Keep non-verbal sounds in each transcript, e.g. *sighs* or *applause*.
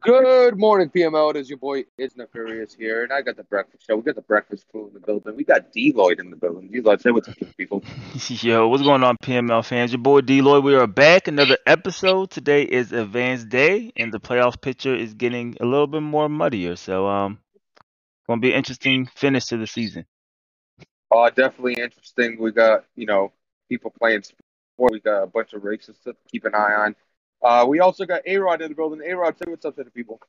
Good morning, PML. It is your boy Is Nefarious here, and I got the breakfast show. We got the breakfast crew in the building. We got Deloitte in the building. Deloitte, say what's up people. *laughs* Yo, what's going on, PML fans? Your boy Deloitte. We are back. Another episode. Today is Advanced Day, and the playoff picture is getting a little bit more muddier. So, um, gonna be an interesting finish to the season. Uh, definitely interesting. We got you know people playing sport. We got a bunch of races to keep an eye on. Uh, we also got A Rod in the building. A Rod, say what's up to the people.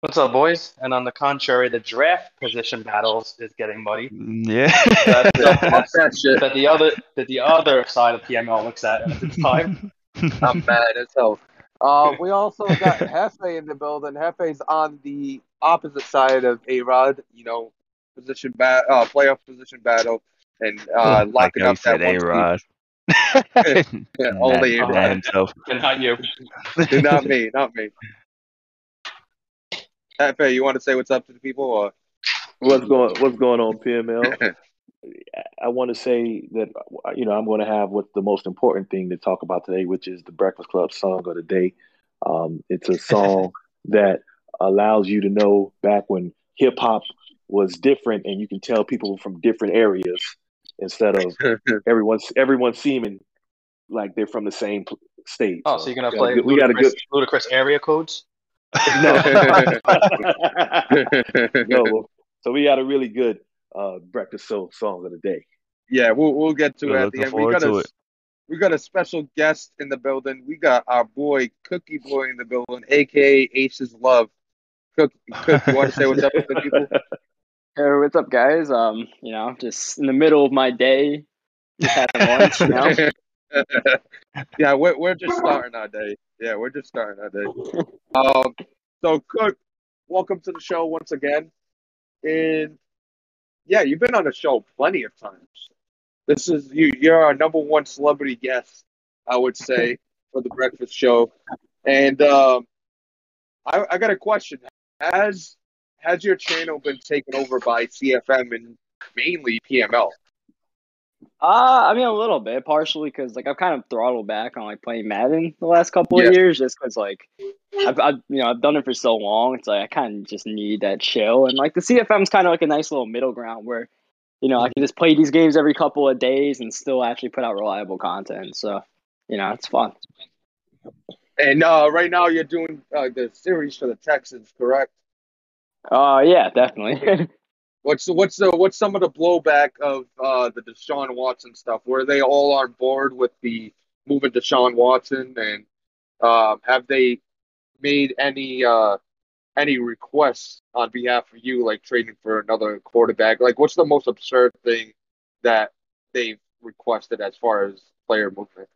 What's up, boys? And on the contrary, the draft position battles is getting muddy. Yeah. that's, *laughs* Fuck that shit. that the other that the other side of PML looks at at this time. *laughs* I'm mad as hell. Uh, we also got *laughs* Hefe in the building. Hefe's on the opposite side of A Rod. You know, position bat, uh, playoff position battle, and uh, like locking how up that said one A seed. Rod. *laughs* Yeah, *laughs* only A Not- Rod. himself. And not you. not me, not me. Hefe, you want to say what's up to the people? Or What's going What's going on, PML? I want to say that you know I'm going to have what's the most important thing to talk about today, which is the Breakfast Club song of the day. Um, it's a song *laughs* that allows you to know back when hip hop was different, and you can tell people from different areas instead of *laughs* everyone's everyone seeming like they're from the same state. Oh, so you're gonna we play good- we got a Ludacris, Ludacris area codes? good no. *laughs* *laughs* So we got a really good uh, breakfast soul song of the day. yeah, we'll we'll get to We're it at the looking end. We forward got to a it. we got a special guest in the building. We got our boy Cookie Boy in the building, aka Ace's Love. Cook, Cook, you want to say what's up with the people? Hey, what's up, guys? Um, you know, just in the middle of my day, just having lunch. You know, *laughs* yeah, we're we're just starting our day. Yeah, we're just starting our day. Um, so Cook, welcome to the show once again. And yeah, you've been on the show plenty of times. This is you. You're our number one celebrity guest, I would say, *laughs* for the breakfast show. And um, I, I got a question: Has has your channel been taken over by CFM and mainly PML? uh, I mean, a little bit, partially because like I've kind of throttled back on like playing Madden the last couple Yeah. of years, just because like I've, I've you know I've done it for so long. It's like I kind of just need that chill, and like the CFM's kind of like a nice little middle ground where you know I can just play these games every couple of days and still actually put out reliable content. So you know it's fun. And uh, right now, you're doing uh, the series for the Texans, correct? Uh, yeah, definitely. What's the, what's the what's some of the blowback of uh, the Deshaun Watson stuff? Were they all on board with the moving Deshaun Watson, and um, have they made any uh, any requests on behalf of you, like trading for another quarterback? Like, what's the most absurd thing that they've requested as far as player movement?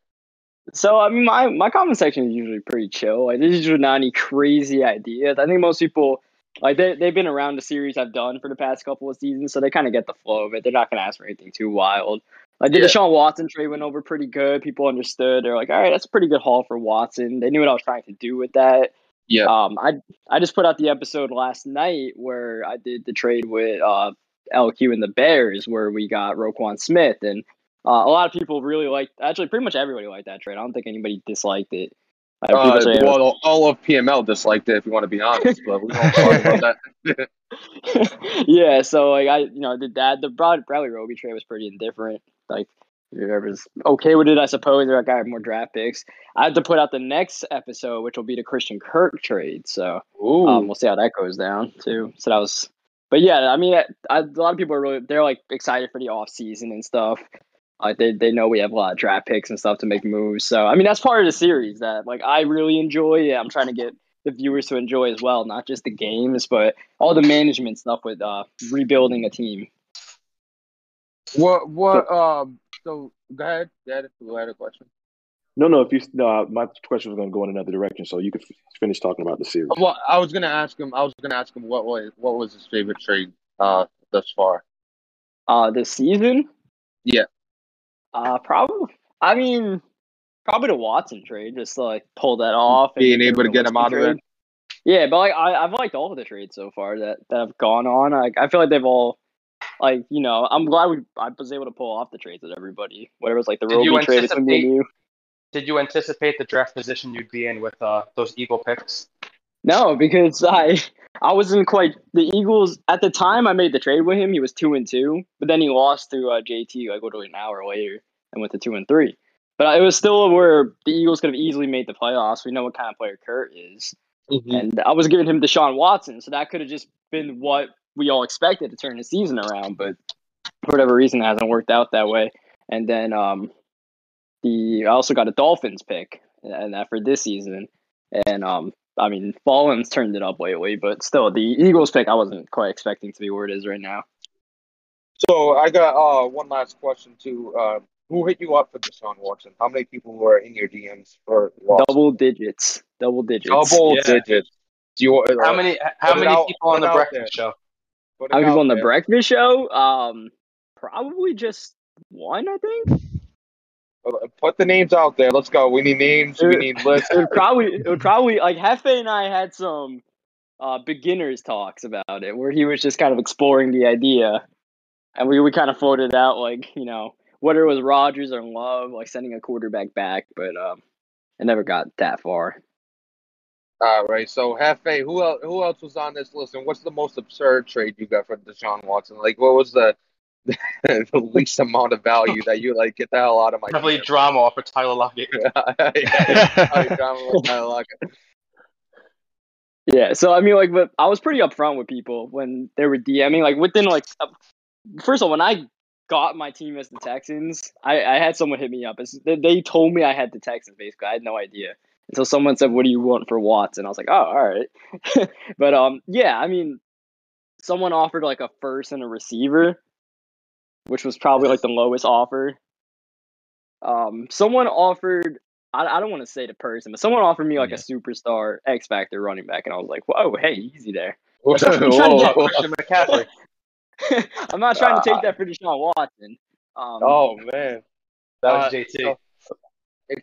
So I mean, my my comment section is usually pretty chill. Like, there's usually not any crazy ideas. I think most people like they they've been around the series I've done for the past couple of seasons, so they kind of get the flow of it. They're not gonna ask for anything too wild. Like the Yeah. Deshaun Watson trade went over pretty good. People understood. They're like, all right, that's a pretty good haul for Watson. They knew what I was trying to do with that. Yeah. Um, I I just put out the episode last night where I did the trade with uh LQ and the Bears, where we got Roquan Smith, and uh, a lot of people really liked. Actually, pretty much everybody liked that trade. I don't think anybody disliked it. Uh, well, all of PML disliked it, if you want to be honest, but we won't talk about that. *laughs* *laughs* yeah, so like I, you know, did that. The Brad, Bradley Roby trade was pretty indifferent. Like whoever's okay with it, I suppose. Like, I have more draft picks. I have to put out the next episode, which will be the Christian Kirk trade. So um, we'll see how that goes down too. So that was, but yeah, I mean, I, I, a lot of people are really they're like excited for the off season and stuff. Like they they know we have a lot of draft picks and stuff to make moves. So I mean, that's part of the series that like I really enjoy. Yeah, I'm trying to get the viewers to enjoy as well, not just the games, but all the management stuff with uh, rebuilding a team. What what um so go ahead. Go ahead. Go ahead a question. No, no. If you no, my question was going to go in another direction, so you could f- finish talking about the series. Well, I was gonna ask him. I was gonna ask him what was what was his favorite trade uh thus far. Uh, this season, Yeah. Uh, probably. I mean, probably the Watson trade, just to, like pull that off. Being make able to get him out of realistic there. trade. Yeah, but like I, I've liked all of the trades so far that, that have gone on. Like I feel like they've all like you know, I'm glad we I was able to pull off the trades with everybody. Whatever Whatever's like the Did you Roby trade between me and you. Did you anticipate the draft position you'd be in with uh, those Eagle picks? No, because I I wasn't quite the Eagles at the time I made the trade with him. He was two and two, but then he lost to uh, JT like literally an hour later and went to two and three. But it was still where the Eagles could have easily made the playoffs. We know what kind of player Kurt is, and I was giving him Deshaun Watson, so that could have just been what we all expected to turn the season around. But for whatever reason, it hasn't worked out that way. And then um, the I also got a Dolphins pick, and that for this season, and um, I mean, Fallen's turned it up lately, but still, the Eagles pick I wasn't quite expecting to be where it is right now. So I got uh one last question too. Uh, who hit you up for Deshaun Watson? How many people were in your DMs for Watson? Double digits, double digits. Double Yeah. digits. Do you uh, How many how many out- people on the breakfast there. show? How many people on the there. breakfast show? Um, probably just one, I think. Put the names out there. Let's go. We need names. We need lists. It would probably, it would probably like Hefe and I had some uh, beginners talks about it, where he was just kind of exploring the idea, and we we kind of floated out like you know whether it was Rodgers or Love, like sending a quarterback back, but um, it never got that far. All right. So Hefe, who else? Who else was on this list? And what's the most absurd trade you got for Deshaun Watson? Like, what was the *laughs* the least amount of value that you like? Get the hell out of my. Probably DMs. drama off for Tyler Lockett. *laughs* Yeah. Drama with Tyler Lockett. Yeah, so I mean, like, but I was pretty upfront with people when they were DMing. Like, within like, first of all, when I got my team as the Texans, I, I had someone hit me up. It's, they, they told me I had the Texans. Basically, I had no idea until someone said, "What do you want for Watts?" And I was like, "Oh, all right." *laughs* but um, yeah, I mean, someone offered like a first and a receiver, which was probably like the lowest offer. Um, someone offered. I, I don't want to say the person, but someone offered me like Yeah. a superstar X Factor running back, and I was like, "Whoa, hey, easy there." Whoa, *laughs* trying to get whoa. *laughs* *laughs* I'm not trying to take that for Deshaun Watson. Um, Oh man. That was Uh, JT. so-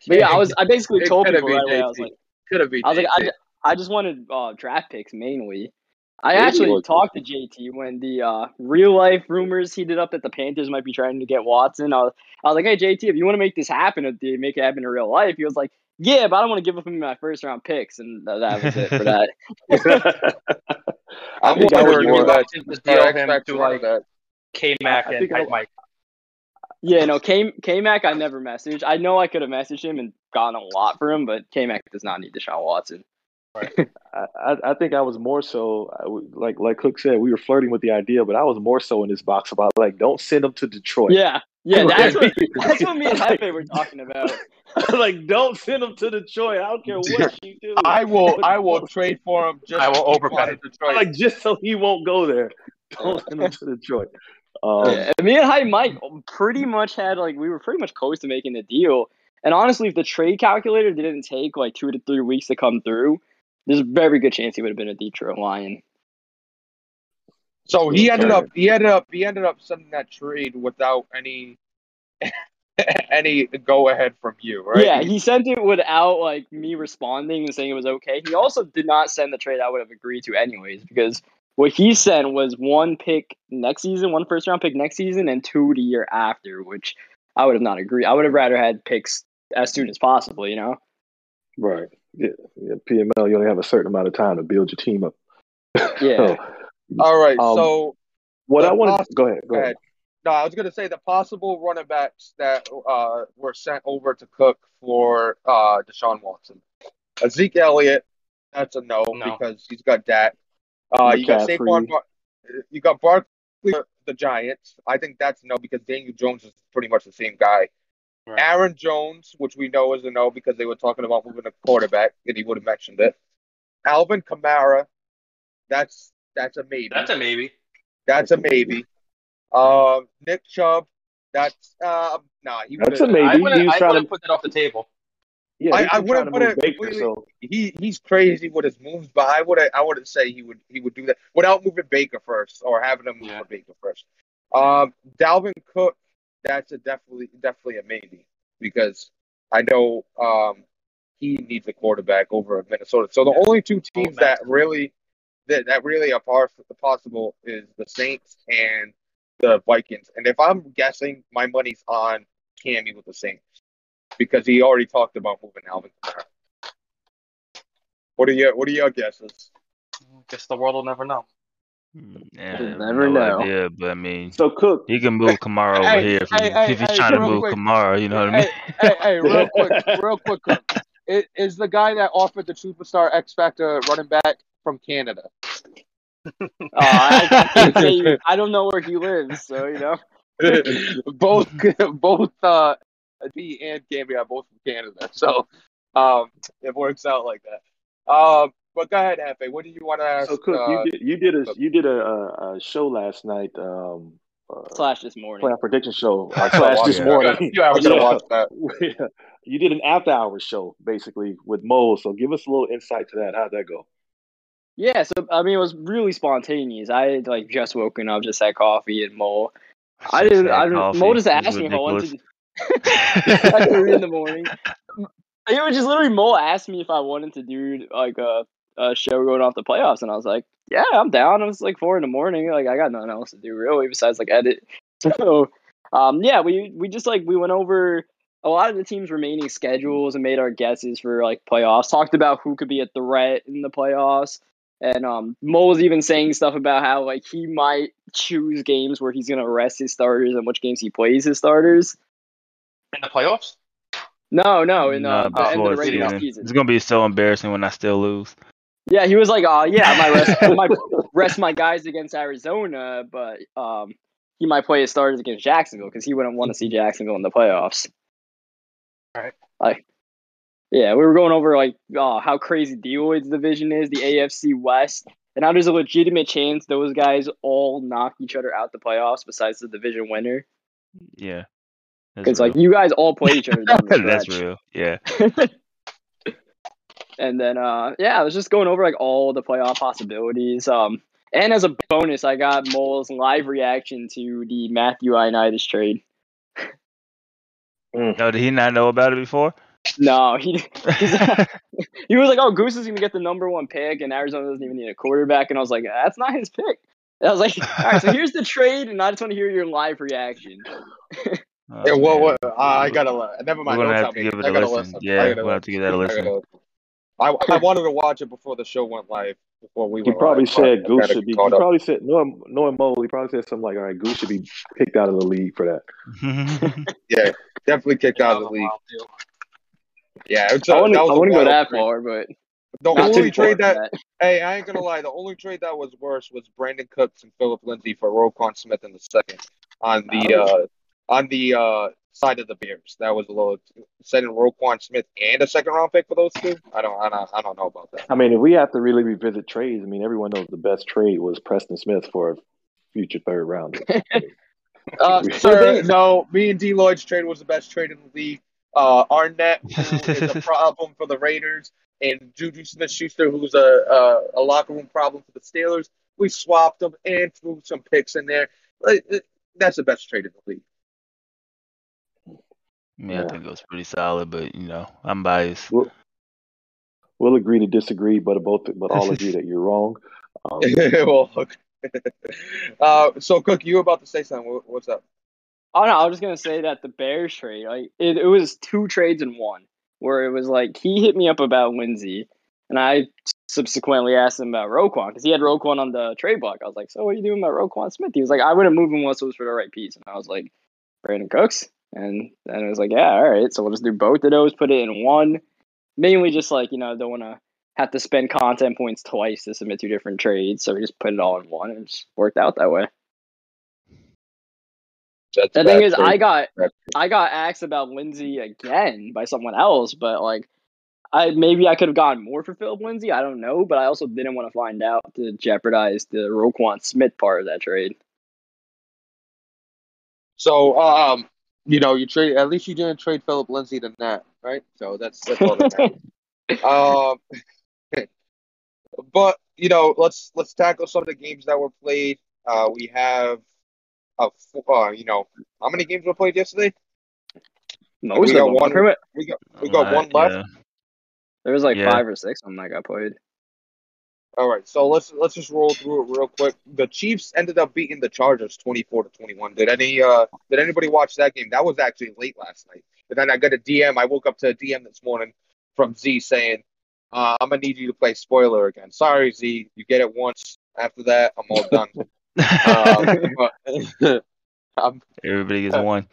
but yeah, I was. I basically told people right away. I was like, could have been. I was like, I, I just wanted uh, draft picks mainly. I actually it was- talked to JT when the uh, real life rumors heated up that the Panthers might be trying to get Watson. I was, I was like, hey JT, if you want to make this happen, if they make it happen in real life, he was like, yeah, but I don't want to give up him my first round picks, and that, that was it for that. *laughs* I'm think I was wondering more- if that's to the deal X him Factor to running like back. K Mac and think I- Mike. yeah, no, K K Mac, I never messaged. I know I could have messaged him and gotten a lot for him, but K Mac does not need Deshaun Watson. *laughs* I, I I think I was more so like like Cook said we were flirting with the idea, but I was more so in this box about like don't send them to Detroit. Yeah, yeah, *laughs* that's what *laughs* that's what me and Hefe were talking about. like don't send them to Detroit. I don't care what you do. I will. I will trade for him. Just I will overpay. out of Detroit. like just so he won't go there. Don't send him to Detroit. Um, Yeah, me and High Mike pretty much had like we were pretty much close to making the deal. And honestly, if the trade calculator didn't take like two to three weeks to come through, there's a very good chance he would have been a Detroit Lion. So he ended up. He ended up. He ended up sending that trade without any *laughs* any go ahead from you, right? Yeah, he sent it without like me responding and saying it was okay. He also did not send the trade I would have agreed to anyways, because what he sent was one pick next season, one first round pick next season, and two the year after, which I would have not agreed. I would have rather had picks as soon as possible, you know? right. Yeah, yeah. PML. You only have a certain amount of time to build your team up. *laughs* Yeah. All right. Um, so what I want to go ahead. Go go ahead. ahead. No, I was gonna say the possible running backs that uh, were sent over to Cook for uh, Deshaun Watson. Zeke Elliott, that's a no, No. because he's got that. Uh, you got McCaffrey. Saquon. Bar- you got Barkley, the Giants. I think that's no because Daniel Jones is pretty much the same guy. Right. Aaron Jones, which we know is a no because they were talking about moving a quarterback, and he would have mentioned it. Alvin Kamara, that's that's a maybe. That's a maybe. That's a maybe. Um, Nick Chubb, that's uh, nah, he That's a maybe. I he wouldn't, I wouldn't to. put that off the table. Yeah, I- he's I wouldn't put it Baker. completely- So He he's crazy with his moves, but I would I wouldn't say he would he would do that without moving Baker first or having him move Yeah. Baker first. Um, Dalvin Cook, that's a definitely definitely a maybe because I know um he needs a quarterback over at Minnesota. So the Yeah. only two teams that really that, that really are pos- possible is the Saints and the Vikings. And if I'm guessing, my money's on Cammy with the Saints because he already talked about moving Alvin Kamara. What are your What are your guesses? Guess the world will never know. Mm, Yeah, You'll I have never no know. idea, but I mean, So Cook, he can move Kamara over Hey, here if, hey, he, hey, if he's hey, trying to move quick. Kamara. You know what I mean? Hey, hey, hey, real *laughs* quick, real quick, quick. Is, is the guy that offered the superstar X Factor running back from Canada? *laughs* Oh, I, I say. *laughs* I don't know where he lives, so you know. both both uh D and Cammy are both from Canada, so um it works out like that. Um, but go ahead, Hefe. What do you want to ask? so Cook, uh, you did you did a you did a, a, a show last night. Um, uh, Slash this morning. playoff prediction show *laughs* uh, slash this yeah. morning. You hours I'm gonna ago. watch that. Yeah. *laughs* you did an after hours show basically with Mo. So give us a little insight to that. How'd that go? Yeah, so I mean, it was really spontaneous. I had like just woken up, just had coffee and Mo. I didn't. I didn't. Mo just asked me if I wanted to. at three *laughs* in the morning. It was just literally Mo asked me if I wanted to do like a, a show going off the playoffs, and I was like, "Yeah, I'm down." It was like four in the morning. Like I got nothing else to do really besides like edit. *laughs* So, um, yeah, we we just like we went over a lot of the teams' remaining schedules and made our guesses for like playoffs. Talked about who could be a threat in the playoffs. And um, Mo was even saying stuff about how like he might choose games where he's gonna rest his starters and which games he plays his starters. In the playoffs? No, no, in uh, the end of the regular season. season. It's gonna be so embarrassing when I still lose. Yeah, he was like, "Oh yeah, I might rest, might *laughs* rest my guys against Arizona, but um, he might play his starters against Jacksonville because he wouldn't want to see Jacksonville in the playoffs." Right. Like, yeah, we were going over like uh, how crazy Deloid's division is, the AFC West, and how there's a legitimate chance those guys all knock each other out the playoffs besides the division winner. Yeah. Because like you guys all play each *laughs* other That's real. Yeah. *laughs* and then uh yeah, I was just going over like all the playoff possibilities. Um and as a bonus I got Mole's live reaction to the Matthew Initis trade. No, did he not know about it before? No, he *laughs* he's- *laughs* he was like, Oh, Goose is gonna get the number one pick and Arizona doesn't even need a quarterback and I was like, That's not his pick. And I was like, Alright, so here's the trade and I just want to hear your live reaction. Oh, *laughs* Yeah, well, man. what, I gotta. li- Never We're mind. gonna don't have tell to me. give it I a gotta listen. listen. Yeah, I gotta we'll have to give that a listen. Gotta- I, I *laughs* wanted to watch it before the show went live. Before we He went probably live, said but Goose should be. He caught up. probably said knowing knowing Mo. He probably said something like, "All right, Goose should be kicked out of the league for that." *laughs* Yeah, definitely kicked That out of the league. wild. Yeah, it's I a, wouldn't that was I a wouldn't go wild that trade. far, but The only trade that, that. hey, I ain't gonna lie, the only trade that was worse was Brandin Cooks and Phillip Lindsay for Roquan Smith in the second on the Oh. uh on the uh side of the Bears. That was a little sending Roquan Smith and a second round pick for those two. I don't, I don't, I don't know about that. I mean, if we have to really revisit trades, I mean, everyone knows the best trade was Preston Smith for a future third rounder. *laughs* Uh, *laughs* sir, no, me and D Lloyd's trade was the best trade in the league. Uh, Arnette, who is a *laughs* problem for the Raiders, and Juju Smith Schuster, who's a, a a locker room problem for the Steelers. We swapped them and threw some picks in there. That's the best trade in the league. Yeah, I think it was pretty solid, but you know, I'm biased. We'll, we'll agree to disagree, but both, but all agree *laughs* that you're wrong. Um, *laughs* well, okay. *laughs* uh, so Cook, you were about to say something. What's up? Oh no, I was just gonna say that the Bears trade, like it, it was two trades in one, where it was like he hit me up about Lindsay, and I subsequently asked him about Roquan because he had Roquan on the trade block. I was like, "So what are you doing about Roquan Smith?" He was like, "I wouldn't move him unless it was for the right piece," and I was like, "Brandin Cooks," and then it was like, "Yeah, all right, so we'll just do both of those, put it in one." Mainly just like you know, don't want to have to spend content points twice to submit two different trades, so we just put it all in one, and it just worked out that way. That's The thing is. I got I got asked about Lindsay again by someone else, but like, I maybe I could have gotten more for Phillip Lindsay. I don't know, but I also didn't want to find out to jeopardize the Roquan Smith part of that trade. So, um, you know, you trade. At least you didn't trade Phillip Lindsay than that, right? So that's that's all that matters. *laughs* um, but you know, let's let's tackle some of the games that were played. Uh, we have a uh, you know, how many games were played yesterday? Most We got them. one- Pretty We got we got Uh, one left. yeah. There was like Yeah. five or six of them that got played. All right, so let's let's just roll through it real quick. The Chiefs ended up beating the Chargers twenty four to twenty one. Did any uh did anybody watch that game? That was actually late last night. And then I got a DM. I woke up to a DM this morning from Z saying, uh, "I'm gonna need you to play spoiler again." Sorry, Z, you get it once. After that, I'm all done. *laughs* um, but, *laughs* I'm, Everybody gets one.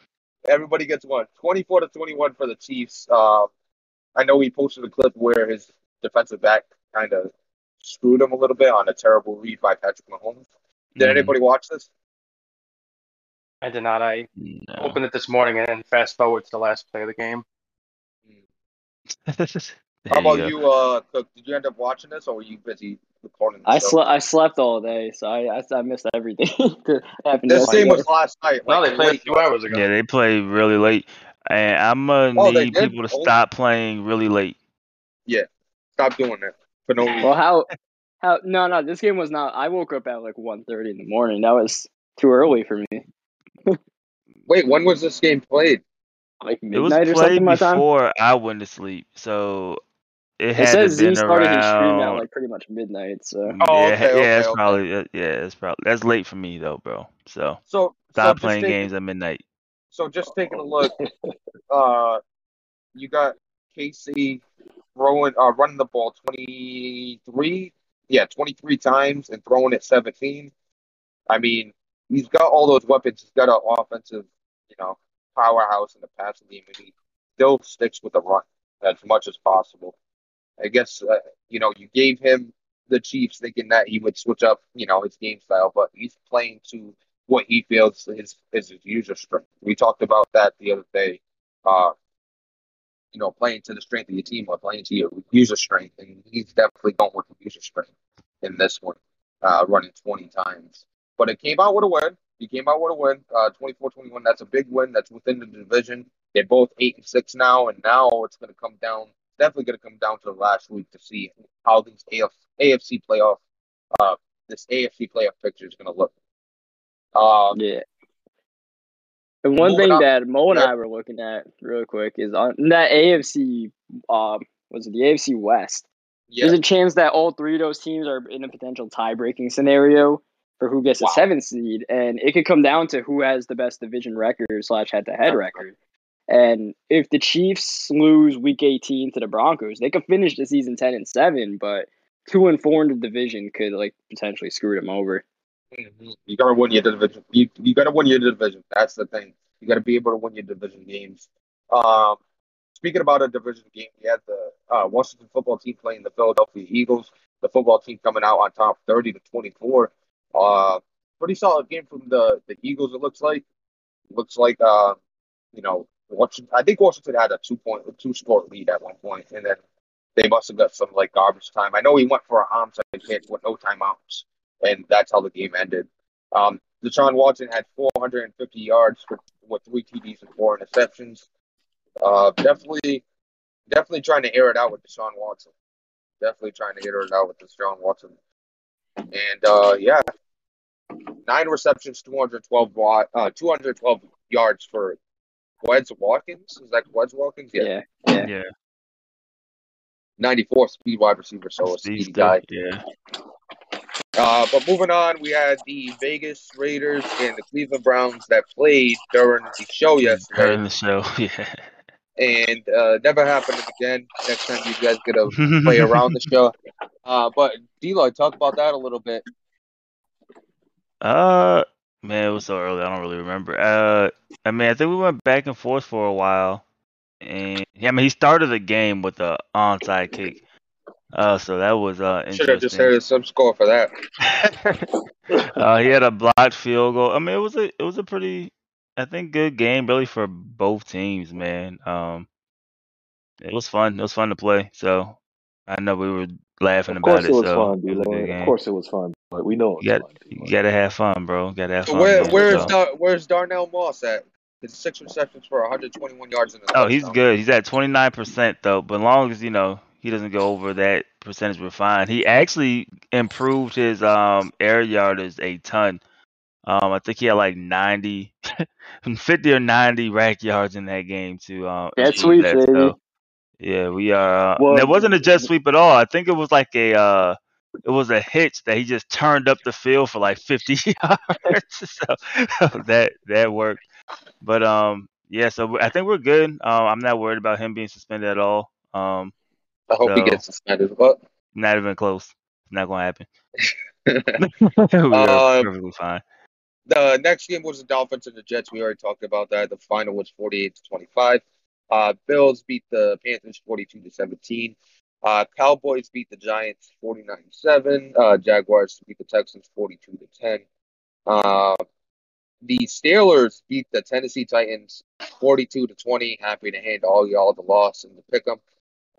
everybody gets one. Twenty four to twenty one for the Chiefs. Um, I know he posted a clip where his defensive back kind of screwed him a little bit on a terrible read by Patrick Mahomes. Did Mhm. anybody watch this? I did not. I No. opened it this morning and then fast forward to the last play of the game. *laughs* There How about go. you, uh, Cook? Did you end up watching this, or were you busy recording? I show? slept. I slept all day, so I I, I missed everything *laughs* that. This game was last night. No, they played a few hours ago. Yeah, they play really late, and I'm gonna Oh, need people to Oh. stop playing really late. Yeah, Stop doing that for no reason. Well, how how no no this game was not. I woke up at like 1.30 in the morning. That was too early for me. Wait, when was this game played? Like It was midnight or played something. My time. before I went to sleep, so it It says to been Z started his stream at around. like pretty much midnight. So Oh, yeah, okay, yeah, okay, it's okay. probably yeah, it's probably that's late for me though, bro. So So, so stop just playing taking, games at midnight. So just taking a look, uh, you got Casey throwing, uh, running the ball twenty three, yeah, twenty three times and throwing it seventeen. I mean, he's got all those weapons. He's got an offensive, you know, powerhouse in the passing game, and he still sticks with the run as much as possible. I guess uh, you know you gave him the Chiefs thinking that he would switch up, you know, his game style, but he's playing to what he feels is is his user strength. We talked about that the other day. Uh, you know, playing to the strength of your team or playing to your user strength, and he's definitely going with the user strength in this one, uh, running 20 times. But it came out with a win. He came out with a win, uh, 24-21. That's a big win. That's within the division. They're both eight and six now, and now it's going to come down. Definitely going to come down to the last week to see how these AF, AFC playoff, uh, this AFC playoff picture is going to look. Um, yeah. And one thing that Mo and yeah. I were looking at real quick is on that AFC. Um, was it the AFC West? yeah, There's a chance that all three of those teams are in a potential tie-breaking scenario for who gets Wow. seventh seed, and it could come down to who has the best division record slash head-to-head record. And if the Chiefs lose Week 18 to the Broncos, they could finish the season 10 and seven, but two and four in the division could like potentially screw them over. Mhm. You gotta win your division. You you gotta win your division. That's the thing. You gotta be able to win your division games. Um, speaking about a division game, we had the uh, Washington football team playing the Philadelphia Eagles. The football team coming out on top, thirty to twenty-four. Uh, pretty solid game from the the Eagles. It looks like. Looks like uh, you know, Washington. I think Washington had a two point, two score lead at one point, and then they must have got some like garbage time. I know he went for a onside kick with no timeouts and that's how the game ended. Um, Deshaun Watson had 450 yards for, with three TDs and four interceptions. Uh, definitely, definitely trying to air it out with Deshaun Watson. Definitely trying to air it out with Deshaun Watson. And uh, yeah, nine receptions, 212 wa- uh, 212 yards for Quez Watkins. Is that Quez Watkins? Yeah, yeah. Yeah, 94 speed wide receiver, so a Steve speedy guy. Yeah, Uh, but moving on, we had the Vegas Raiders and the Cleveland Browns that played during the show yesterday, during the show. *laughs* Yeah, and uh, never happened again. Next time you guys get to play around the show. *laughs* Uh, but Deloy, talk about that a little bit. Uh, man, it was so early. I don't really remember. Uh, I mean, I think we went back and forth for a while, and yeah, I mean, he started the game with a onside kick. Uh, so that was uh Should have just interesting. heard some score for that. *laughs* *laughs* uh, he had a blocked field goal. I mean, it was a it was a pretty, I think, good game really for both teams, man. Um, it was fun. It was fun to play. So I know we were laughing Of about course it. it was so fun, it was a good game. Of course it was fun, but we know it was You got, fun, you gotta have fun, bro. Gotta have So fun. where man. where's So- Dar- where's Darnell Moss at? His six receptions for 121 yards in the Oh, he's good. He's at 29% though, but long as, you know, he doesn't go over that percentage, we're fine. He actually improved his um air yardage a ton. Um, I think he had like 90, *laughs* 50 or 90 rack yards in that game to um Jet improve sweep, that. baby. So, yeah, we are. Uh, Well, it wasn't a jet sweep at all. I think it was like a uh it was a hitch that he just turned up the field for like 50 *laughs* yards. so *laughs* that that worked. But um, yeah. So I think we're good. Um, I'm not worried about him being suspended at all. Um, I hope he So- gets suspended. But not even close. It's not gonna happen. *laughs* *laughs* we are Um, perfectly fine. The next game was the Dolphins and the Jets. We already talked about that. The final was 48 to 25. Uh, Bills beat the Panthers 42 to 17. Uh, Cowboys beat the Giants 49 to 7. Uh, Jaguars beat the Texans 42 to 10. Uh, the Steelers beat the Tennessee Titans 42 to 20. Happy to hand all y'all the loss and the pick 'em.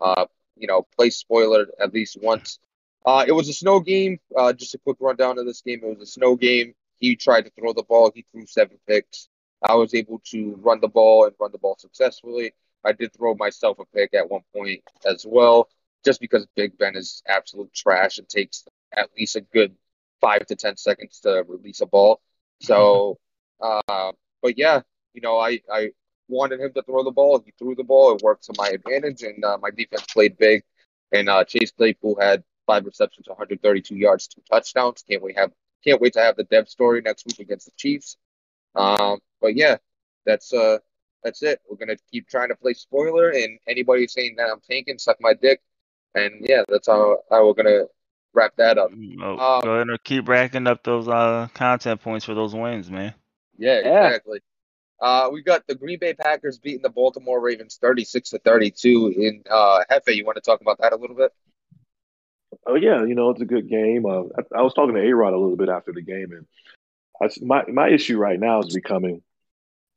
Uh, you know, play spoiler at least once. Uh, it was a snow game. Uh, just a quick rundown of this game. It was a snow game. He tried to throw the ball. He threw seven picks. I was able to run the ball and run the ball successfully. I did throw myself a pick at one point as well, just because Big Ben is absolute trash and takes at least a good five to ten seconds to release a ball. So, *laughs* uh, but yeah, you know, I I wanted him to throw the ball. He threw the ball. It worked to my advantage, and uh, my defense played big. And uh, Chase Claypool had five receptions, 132 yards, two touchdowns. Can't wait have can't wait to have the Dev story next week against the Chiefs. Um, but yeah, that's uh that's it. We're gonna keep trying to play spoiler, and anybody saying that I'm tanking, suck my dick. And yeah, that's how how we're gonna wrap that up. Oh, uh, go ahead and keep racking up those uh content points for those wins, man. Yeah, Yeah. exactly. Uh, we got the Green Bay Packers beating the Baltimore Ravens 36 to 32 in uh Hefe. You want to talk about that a little bit? Oh yeah, you know it's a good game. Uh, I, I was talking to A Rod a little bit after the game, and I, my my issue right now is becoming,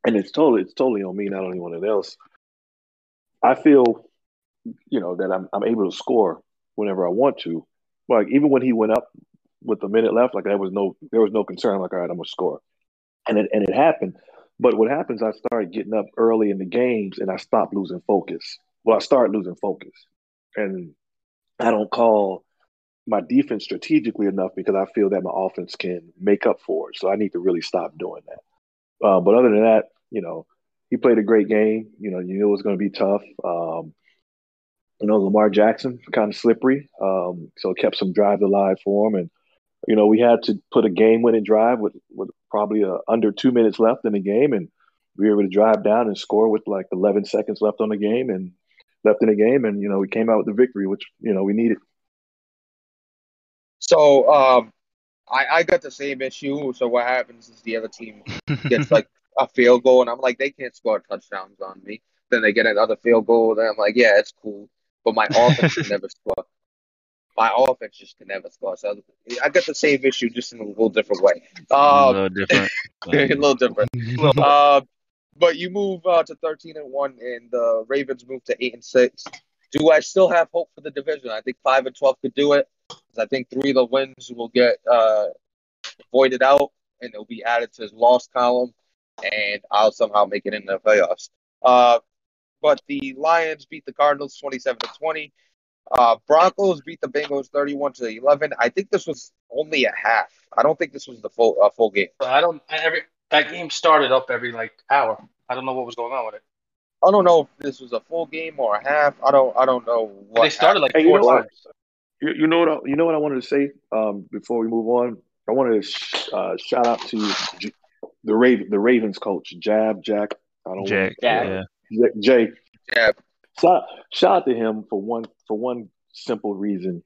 and it's totally it's totally on me, not on anyone else. I feel, you know, that I'm I'm able to score whenever I want to. Like even when he went up with a minute left, like there was no there was no concern. I'm like, all right, I'm gonna score, and it and it happened. But what happens? I started getting up early in the games, and I stopped losing focus. Well, I start losing focus, and I don't call my defense strategically enough because I feel that my offense can make up for it. So I need to really stop doing that. Uh, but other than that, you know, he played a great game. You know, you knew it was going to be tough. Um, you know, Lamar Jackson kind of slippery, um, so kept some drives alive for him. And you know, we had to put a game-winning drive with with probably uh, under two minutes left in the game, and we were able to drive down and score with like 11 seconds left on the game and left in the game, and you know, we came out with the victory, which you know we needed. So um, I I got the same issue. So what happens is the other team *laughs* gets like a field goal, and I'm like, they can't score touchdowns on me. Then they get another field goal, and I'm like, yeah, it's cool. But my *laughs* offense never score. My offense just can never score. So I got the same issue, just in a little different way. a Um, little different. a little different. *laughs* Uh, *laughs* but you move uh, to 13 and one, and the Ravens move to eight and six. Do I still have hope for the division? I think five and 12 could do it. I think three of the wins will get uh, voided out, and it'll be added to his loss column, and I'll somehow make it in the playoffs. Uh, but the Lions beat the Cardinals 27 to 20. Uh, Broncos beat the Bengals 31 to 11. I think this was only a half. I don't think this was the full uh, full game. So I don't. I- Every that game started up every like hour. I don't know what was going on with it. I don't know if this was a full game or a half. I don't. I don't know what. they started like Hey, you four know times. You, you know what? I, you know what I wanted to say um, before we move on. I wanted to sh- uh, shout out to J- the Raven, the Ravens coach, Jab Jack. I don't Jack. Yeah. Yeah. J- Jay. Yeah, Shout, shout out to him for one for one simple reason.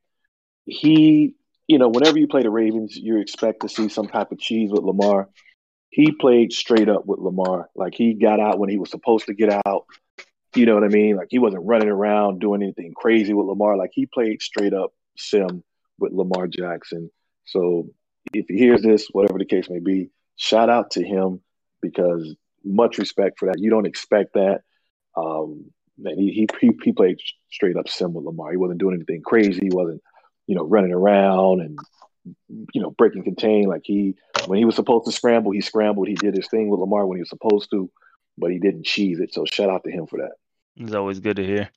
He, you know, whenever you play the Ravens, you expect to see some type of cheese with Lamar. He played straight up with Lamar. Like he got out when he was supposed to get out. You know what I mean? Like he wasn't running around doing anything crazy with Lamar. Like he played straight up sim with Lamar Jackson. So if he hears this, whatever the case may be, shout out to him because much respect for that. You don't expect that. Um, man, he, he he he played straight up sim with Lamar. He wasn't doing anything crazy. He wasn't, you know, running around and you know breaking contain. Like he when he was supposed to scramble, he scrambled. He did his thing with Lamar when he was supposed to, but he didn't cheese it. So shout out to him for that. It's always good to hear.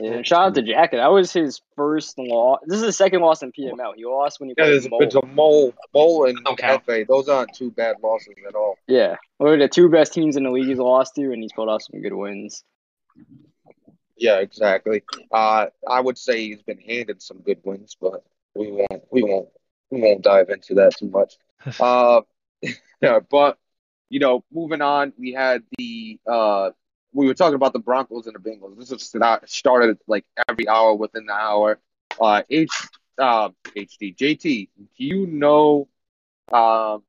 Yeah, shout out to Jacket. That was his first loss. This is his second loss in PML. He lost when he yeah. played There's, Mole. there's a mole, mole, and Don't count. Hefe. Those aren't two bad losses at all. Yeah, one of the two best teams in the league he's lost to, and he's pulled off some good wins. Yeah, exactly. Uh, I would say he's been handed some good wins, but we won't we won't we won't dive into that too much. *laughs* Uh, yeah, *laughs* but you know, moving on, we had the uh, we were talking about the Broncos and the Bengals. This not started like every hour within the hour. Uh, H uh, HD JT, do you know um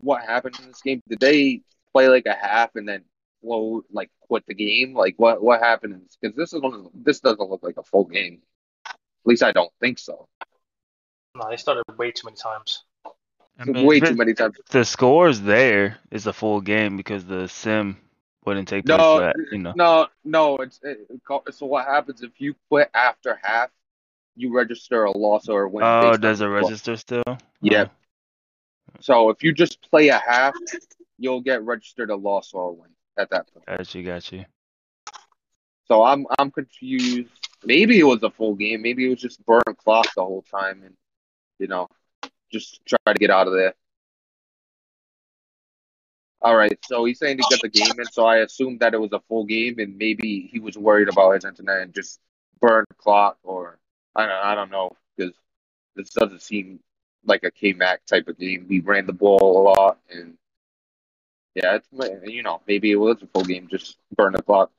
what happened in this game? Did they play like a half and then flow like quit the game? Like what what happened? Because this is one of the, this doesn't look like a full game. At least I don't think so. No, they started way too many times. I mean, Way too many times. The score's there. It's a full game because the sim wouldn't take place. No, for that, you know. No, no. It's it, it- so. What happens if you quit after half? You register a loss or a win. Oh, does it on the register still? Yeah. Oh, So if you just play a half, you'll get registered a loss or a win at that point. got you, got you. So I'm I'm confused. Maybe it was a full game. Maybe it was just burn clock the whole time, and you know, just try to get out of there. All right. So he's saying to get the game in. So I assumed that it was a full game, and maybe he was worried about his internet and just burned clock, or I don't I don't know because this doesn't seem like a K Mac type of game. We ran the ball a lot, and yeah, it's you know maybe it was a full game, just burn the clock.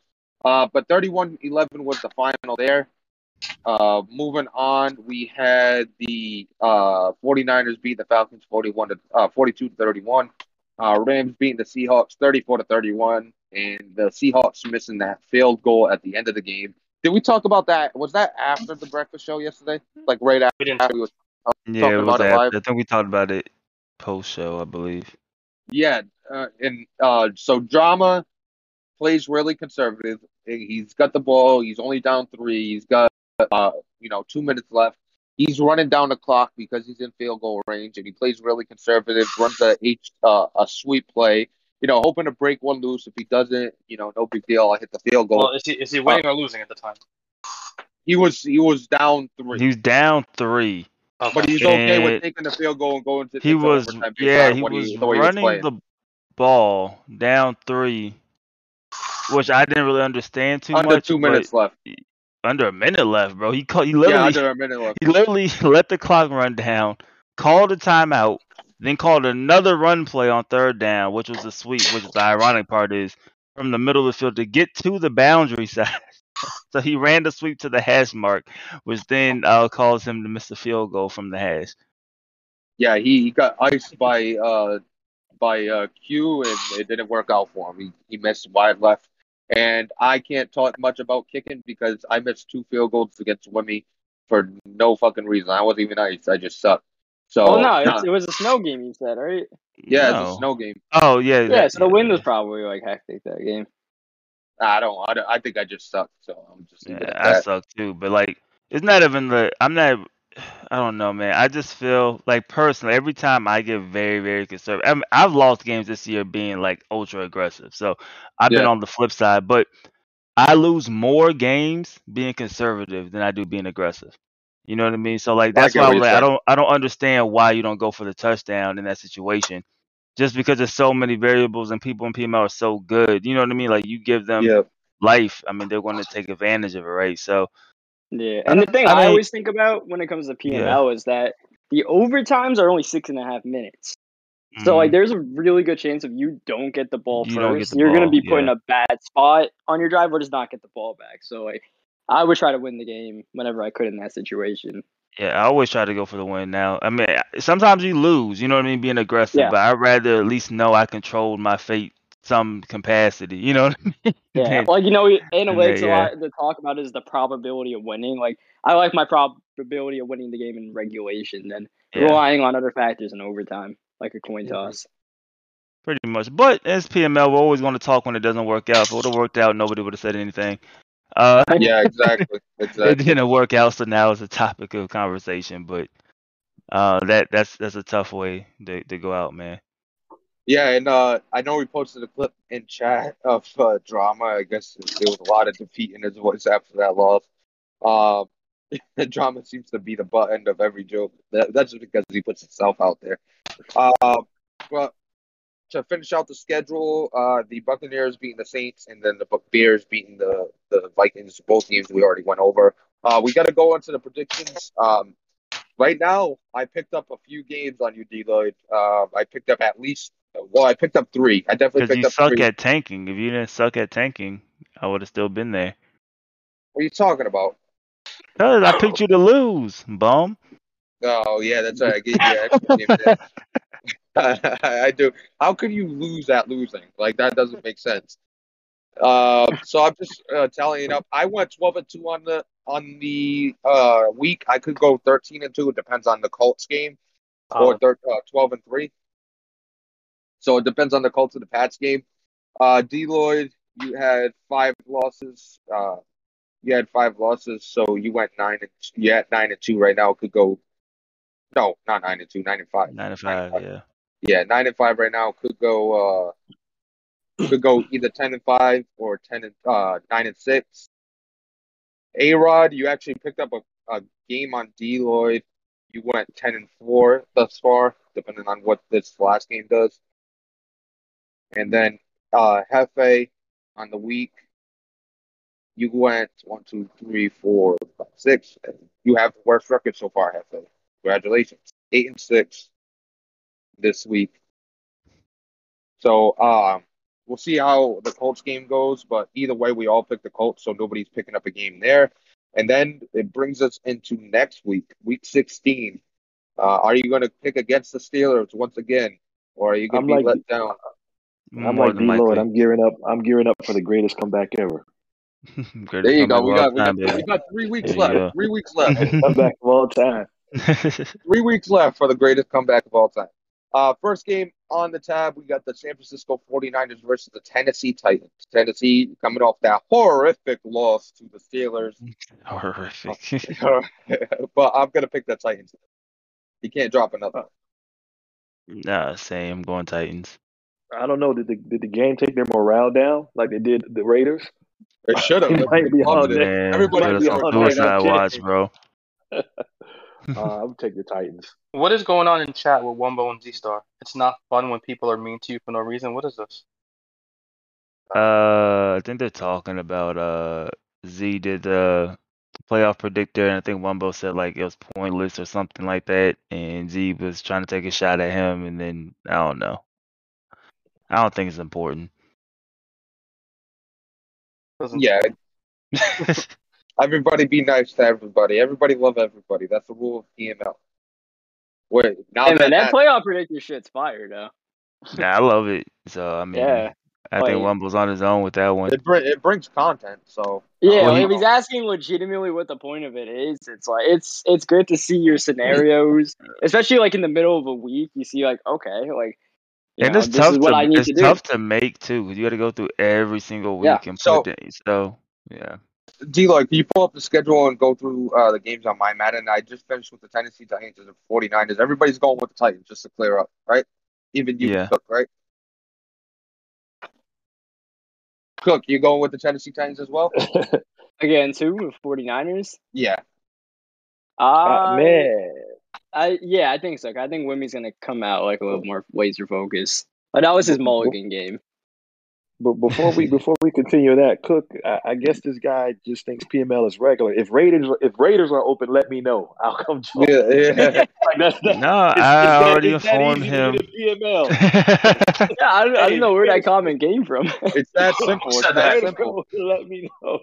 Uh, but 31-11 was the final there. Uh, moving on, we had the uh, 49ers beat the Falcons 41 to uh, 42 to 31. Uh, Rams beating the Seahawks 34 to 31, and the Seahawks missing that field goal at the end of the game. Did we talk about that? Was that after the breakfast show yesterday? Like right after We didn't. we was Yeah, it was about it after. live? I think we talked about it post show, I believe. Yeah, uh, and uh, so drama plays really conservative. He's got the ball. He's only down three. He's got uh, you know two minutes left. He's running down the clock because he's in field goal range, and he plays really conservative. Runs a H uh, a sweep play. You know, hoping to break one loose. If he doesn't, you know, no big deal. I hit the field goal. Well, is he is he winning or losing at the time? he was he was down three, He's down three. Okay. but he's okay with And taking the field goal and going to He into was, overtime yeah, he what was the way he was running the ball down three, which I didn't really understand too much. under two minutes left. under a minute left, bro. He called, he Yeah, literally under a minute left. he literally *laughs* let the clock run down, called a timeout, then called another run play on third down, which was a sweep. Which the ironic part is from the middle of the field to get to the boundary *laughs* side. so he ran the sweep to the hash mark, which then uh, caused him to miss the field goal from the hash. Yeah, he, he got iced by uh by uh Q and it didn't work out for him. He he missed wide left. And I can't talk much about kicking because I missed two field goals against Wimmy for no fucking reason. I wasn't even iced. I just sucked. So Oh no, nah, it's, it was a snow game. You said right? yeah, No. it's a snow game. Oh yeah. Yeah. that- So the wind was probably like hectic that game. I don't. I, don't- I think I just sucked. So I'm just Yeah, I that. suck too, but like it's not even the I'm not I don't know, man. I just feel like personally every time I get very very conservative. I mean, I've lost games this year being like ultra aggressive. So I've been Yeah. on the flip side, but I lose more games being conservative than I do being aggressive. You know what I mean? So like I that's get why what I'm you're like, I saying. don't I don't understand why you don't go for the touchdown in that situation. Just because there's so many variables and people in PML are so good. You know what I mean? Like you give them Yeah. life. I mean, they're going to take advantage of it, right? So Yeah, and the thing I I, always think about when it comes to PML is that the overtimes are only six and a half minutes. So like, mhm. there's a really good chance if you don't get the ball You 1st the you're gonna be put in a bad spot on your drive or just not get the ball back. So like, I would try to win the game whenever I could in that situation. Yeah, I always try to go for the win now. I mean, sometimes you lose, you know what I mean, being aggressive, Yeah. but I'd rather at least know I controlled my fate some capacity, you know what I mean? Yeah, *laughs* like you know, analytics yeah. a lot to talk about is the probability of winning. Like I like my probability of winning the game in regulation than yeah, relying on other factors in overtime, like a coin toss. pretty much. But as PML, we're always going to talk when it doesn't work out. If it would have worked out, nobody would have said anything. Uh, *laughs* Yeah. Exactly. *laughs* it didn't work out, so now it's a topic of conversation. But uh, that that's that's a tough way to, to go out, man. Yeah, and uh, I know we posted a clip in chat of uh, drama. I guess there was a lot of defeat in his voice after that loss. Um, *laughs* drama seems to be the butt end of every joke. That, that's just because he puts himself out there. Um, but to finish out the schedule, uh, the Buccaneers beating the Saints, and then the Bears beating the the Vikings. Both games we already went over. Uh, we got to go into the predictions. Um, right now, I picked up a few games on you, Deloitte. Uh, I picked up at least. Well, I picked up three. I definitely Because picked you up suck three. at tanking. If you didn't suck at tanking, I would have still been there. What are you talking about? Cause I picked *coughs* you to lose, bum. Oh yeah, that's right. I gave you an extra. *laughs* *laughs* I do. How could you lose at losing? Like that doesn't make sense. Uh, so I'm just uh, tallying up. I went 12 and two on the on the uh week. I could go 13 and two. It depends on the Colts game, or Oh, thir- uh, 12 and three. So it depends on the Colts and the Pats game. Uh, D Lloyd, you had five losses. Uh, you had five losses, so you went nine and you had nine and two right now. Could go. No, not nine and two. Nine and five. Nine to Nine and five, yeah. yeah, nine and five right now could go uh could go either ten and five or ten and uh nine and six. A Rod, you actually picked up a, a game on D Lloyd. You went ten and four thus far, depending on what this last game does. And then uh Hefe on the week, you went one, two, three, four, five, six. You have the worst record so far, Hefe. Congratulations. Eight and six this week. So um, we'll see how the Colts game goes. But either way, we all pick the Colts, so nobody's picking up a game there. And then it brings us into next week, week 16. Uh, are you going to pick against the Steelers once again, or are you going to be like let down? I'm More like than D Lloyd. likely. I'm gearing up. I'm gearing up for the greatest comeback ever. *laughs* Greatest There you go. We of all got we got, we got three weeks There left. Three weeks left. Comeback of all time. *laughs* three weeks left for the greatest comeback of all time. Uh, first game on the tab, we got the San Francisco 49ers versus the Tennessee Titans. Tennessee coming off that horrific loss to the Steelers. *laughs* Horrific. but I'm going to pick the Titans. You can't drop another. nah, same. I'm going Titans. I don't know. Did the did the game take their morale down like they did the Raiders? It should have. *laughs* It might be Loved on it. there. Man, Everybody put us be on on suicide there. watch, bro. *laughs* *laughs* Uh, I would take the Titans. what is going on in chat with Wumbo and Z Star? It's not fun when people are mean to you for no reason. What is this? Uh, I think they're talking about uh Z did the playoff predictor, and I think Wumbo said like it was pointless or something like that, and Z was trying to take a shot at him, and then I don't know. I don't think it's important. Doesn't Yeah. *laughs* Everybody be nice to everybody. Everybody love everybody. That's the rule of PML. Wait, now Hey that, man, that that- playoff predictor shit's fire though. Nah, I love it. So I mean, Yeah. I think Like- Wumbo's on his own with that one. it, br- it brings content. So Yeah, oh, Well, if he's asking legitimately what the point of it is, it's like it's it's good to see your *laughs* scenarios, especially like in the middle of a week. You see, like okay, like you And know, it's tough to I need it's to tough to make too, 'cause you got to go through every single week Yeah. and So- put it. So yeah, D-Lloyd, can you pull up the schedule and go through uh, the games on my Madden? I just finished with the Tennessee Titans and the 49ers. Everybody's going with the Titans, just to clear up, right? Even you, Yeah. Cook, right? Cook, you going with the Tennessee Titans as well? *laughs* Again, too with 49ers. Yeah. Uh, Uh, man, I yeah, I think so. I think Wimmy's gonna come out like a little more laser focused. But that was his mulligan game. but before we *laughs* before we continue that, Cook, I, I guess this guy just thinks PML is regular. If Raiders if Raiders are open, let me know. I'll come join. Yeah, yeah. *laughs* Like, that's, that, no, I that- already it's that informed to him. PML. *laughs* Yeah, I don't, I don't know where that comment came from. It's that simple. It's that that? simple. let me know.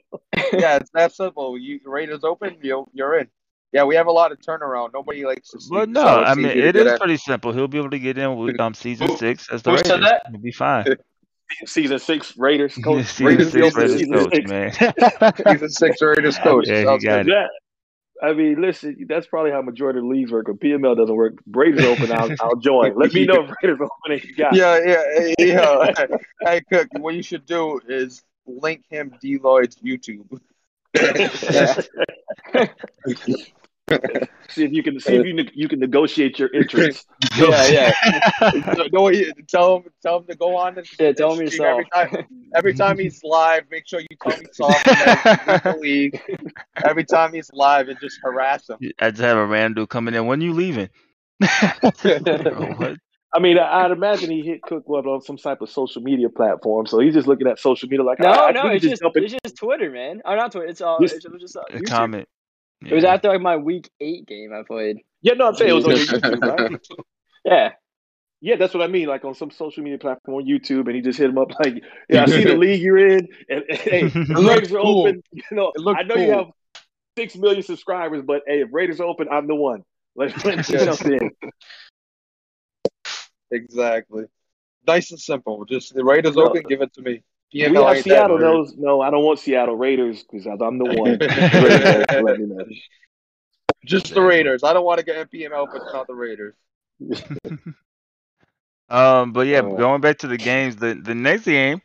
Yeah, it's that simple. You Raiders open, you you're in. Yeah, we have a lot of turnaround. Nobody likes to see. But no, so I mean it is to it get is in. pretty simple. He'll be able to get in with um season Who- six as the who Raiders. said that? He'll be fine. *laughs* Season six Raiders coach. *laughs* season Raiders six season Raiders season coach, six. man. *laughs* Season six Raiders coach. Yeah, he Sounds got good. it. I mean, listen, that's probably how majority of the leagues work. If PML doesn't work, Raiders open, I'll, I'll join. Let me know if Raiders open and you got. Yeah, yeah, yeah. hey, Cook, what you should do is link him D Lloyd's YouTube. *laughs* see if you can see if you, you can negotiate your interest. *laughs* yeah, yeah. *laughs* no, you- tell him, tell him to go on and Yeah, tell him stream every yourself. time. Every time he's live, make sure you tell me soft the league. Every time he's live, and just harass him. I just have a random coming in. When you leaving? what? I mean, I, I'd imagine he hit Cook up on some type of social media platform, so he's just looking at social media like, No, "Ah, no, we it's just jump in." it's just Twitter, man. Oh, not Twitter. It's all Just- it's, it just uh, A YouTube. comment. It was after like my week eight game I played. Yeah, no, I'm saying it was on YouTube, right? *laughs* Yeah. Yeah, that's what I mean. Like on some social media platform on YouTube, and he just hit him up *laughs* like, "Yeah, I see the *laughs* league you're in, and, and hey, the looks Raiders are cool. open. You know, I know you have six million subscribers, but hey, if Raiders are open, I'm the one. Let let me jump in. Exactly. Nice and simple. Just the Raiders No. open, give it to me. We PML have Seattle that knows. No, I don't want Seattle Raiders because I'm the one. *laughs* Raiders, let me know. Just the Raiders. I don't want to get PML, but it's not the Raiders. *laughs* Um, but yeah, Uh, going back to the games, the the next game,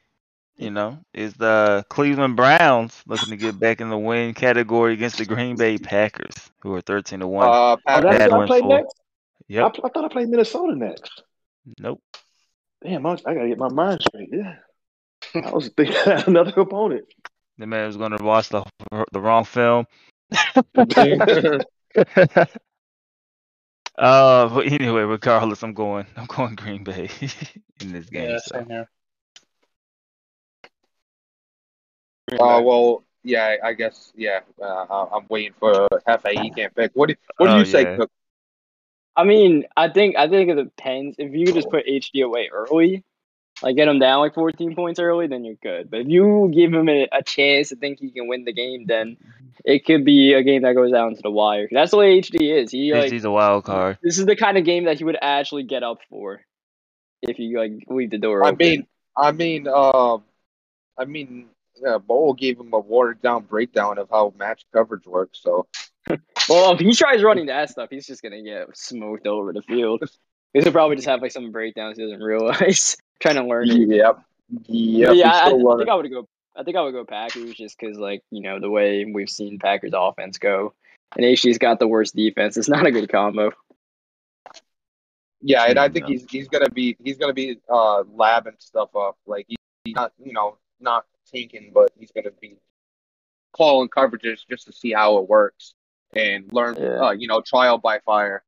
you know, is the Cleveland Browns looking to get back in the win category against the Green Bay Packers, who are thirteen to one. Uh, Oh, that's Bad who I win play for- next. I, Yep. I thought I played Minnesota next. Nope. Damn, I, I gotta get my mind straight. Yeah, I was thinking another opponent. The man was going to watch the the wrong film. *laughs* uh, but anyway, regardless, I'm going. I'm going Green Bay *laughs* in this game. Yeah, so. same here. Uh, well, yeah, I guess, yeah. Uh, I'm waiting for Hefe. He *laughs* can't pick. What do What do Oh, you say, yeah. Cook? I mean, I think I think it depends. If you could just put HD away early, like get him down like 14 points early, then you're good. But if you give him a, a chance to think he can win the game, then it could be a game that goes down to the wire. That's the way HD is. He like HD's a wild card. this is the kind of game that he would actually get up for if you like leave the door I open. mean, I mean, um, I mean, yeah, Bowl gave him a watered down breakdown of how match coverage works. So *laughs* well, if he tries running that stuff, he's just gonna get smoked over the field. He'll probably just have like some breakdowns he doesn't realize. Trying to learn it. yep, yep. But yeah, I, I think I would go. I think I would go Packers just because, like, you know, the way we've seen Packers offense go, and HD's got the worst defense. It's not a good combo. Yeah, and I think he's he's gonna be he's gonna be uh labbing stuff up. Like he, he's not you know not tanking, but he's gonna be calling coverages just to see how it works and learn. Yeah. Uh, you know, trial by fire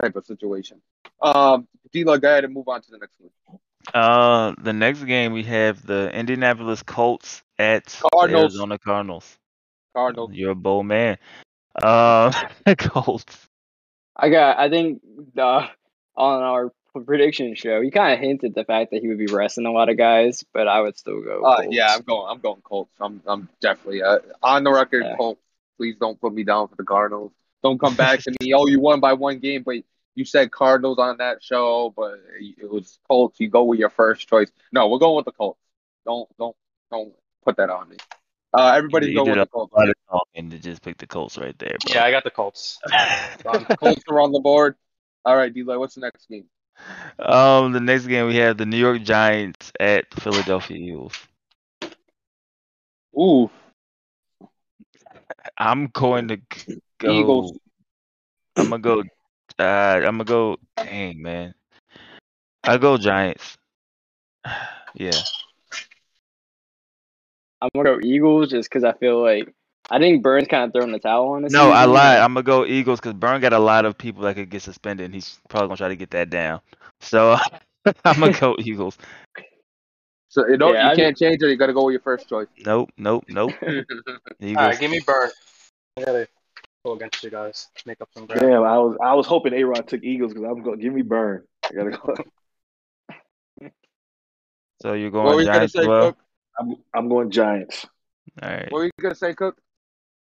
type of situation. Um, D-Lo, go ahead and move on to the next one. Uh, the next game we have the Indianapolis Colts at the Cardinals. Arizona Cardinals. Cardinals. You're a bold man. Uh, *laughs* Colts. I got. I think uh, on our prediction show, he kind of hinted the fact that he would be resting a lot of guys, but I would still go. Uh, yeah, I'm going. I'm going Colts. I'm. I'm definitely uh, on the record. Yeah. Colts. Please don't put me down for the Cardinals. Don't come back to me. Oh, you won by one game, but you said Cardinals on that show, but it was Colts. You go with your first choice. No, we're going with the Colts. Don't don't don't put that on me. Uh, everybody's You going with the Colts. lot of talking to just pick the Colts right there, bro. Yeah, I got the Colts. *laughs* Um, Colts are on the board. All right, D-Lo, what's the next game? Um, the next game we have the New York Giants at Philadelphia Eagles. Ooh, I'm going to go. Eagles. I'm gonna go. Uh, I'm gonna go. Dang man, I go Giants. *sighs* yeah, I'm gonna go Eagles just because I feel like I think Burns kind of throwing the towel on this. no, I season. lied. I'm gonna go Eagles because Burn got a lot of people that could get suspended. and He's probably gonna try to get that down. So *laughs* I'm gonna go *laughs* Eagles. So you know Yeah, you I- can't change it. You got to go with your first choice. Nope, nope, nope. *laughs* All Eagles. right, give me Burns. I gotta go against you guys. Make up some ground. Damn, I was I was hoping A Rod took Eagles because I'm going to Give me Burn. I gotta go. *laughs* So you're What were going you Giants say, well. Cook? I'm I'm going Giants. All right. What were you gonna say, Cook?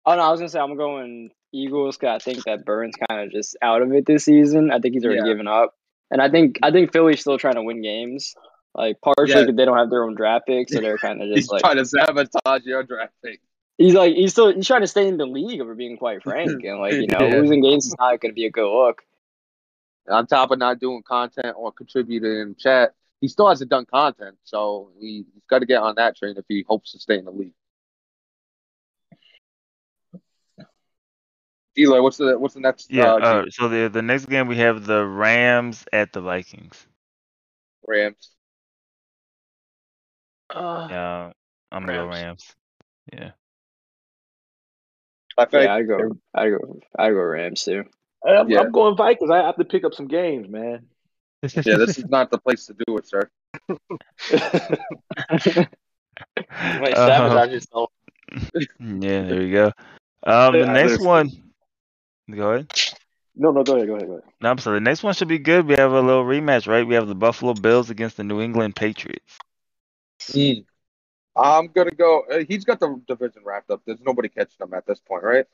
Oh no, I was gonna say I'm going Eagles because I think that Burns kind of just out of it this season. I think he's already Yeah. given up, and I think I think Philly's still trying to win games. Like partially Yeah. because they don't have their own draft pick, so they're kind of *laughs* He's just like trying to sabotage your draft pick. He's like he's still he's trying to stay in the league. If we're being quite frank, and like *laughs* you know Yeah. losing games is not going to be a good look. On top of not doing content or contributing in chat, he still hasn't done content, so he, he's got to get on that train if he hopes to stay in the league. Eli, what's the what's the next? Yeah. uh, Uh, so the the next game we have the Rams at the Vikings. Rams. Uh, Yeah, I'm gonna go Rams. Rams. Yeah. I think Yeah, I go I go I go Rams too. I'm, Yeah. I'm going Vikings. I have to pick up some games, man. yeah, this is not the place to do it, sir. *laughs* wait, sabotage yourself. yeah, there you go. Um, the next one. Go ahead. No, no, go ahead, go ahead, go ahead. No, so the next one should be good. We have a little rematch, right? We have the Buffalo Bills against the New England Patriots. I'm gonna go. Uh, he's got the division wrapped up. There's nobody catching him at this point, right?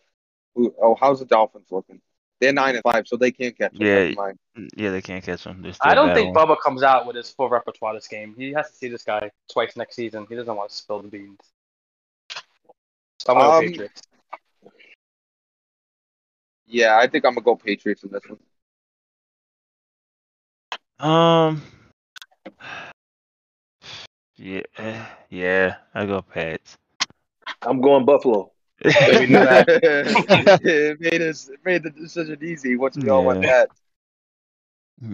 Who, oh, how's the Dolphins looking? They're nine and five, so they can't catch him. Yeah. Yeah, they can't catch them. They're I don't think battling. Bubba comes out with his full repertoire this game. He has to see this guy twice next season. He doesn't want to spill the beans. So I'm going Um, Patriots. Yeah, I think I'm gonna go Patriots in this one. Um. Yeah, eh, yeah, I go Pats. I'm going Buffalo. we knew that. it *laughs* made us it made the decision easy once we all went Yeah. that.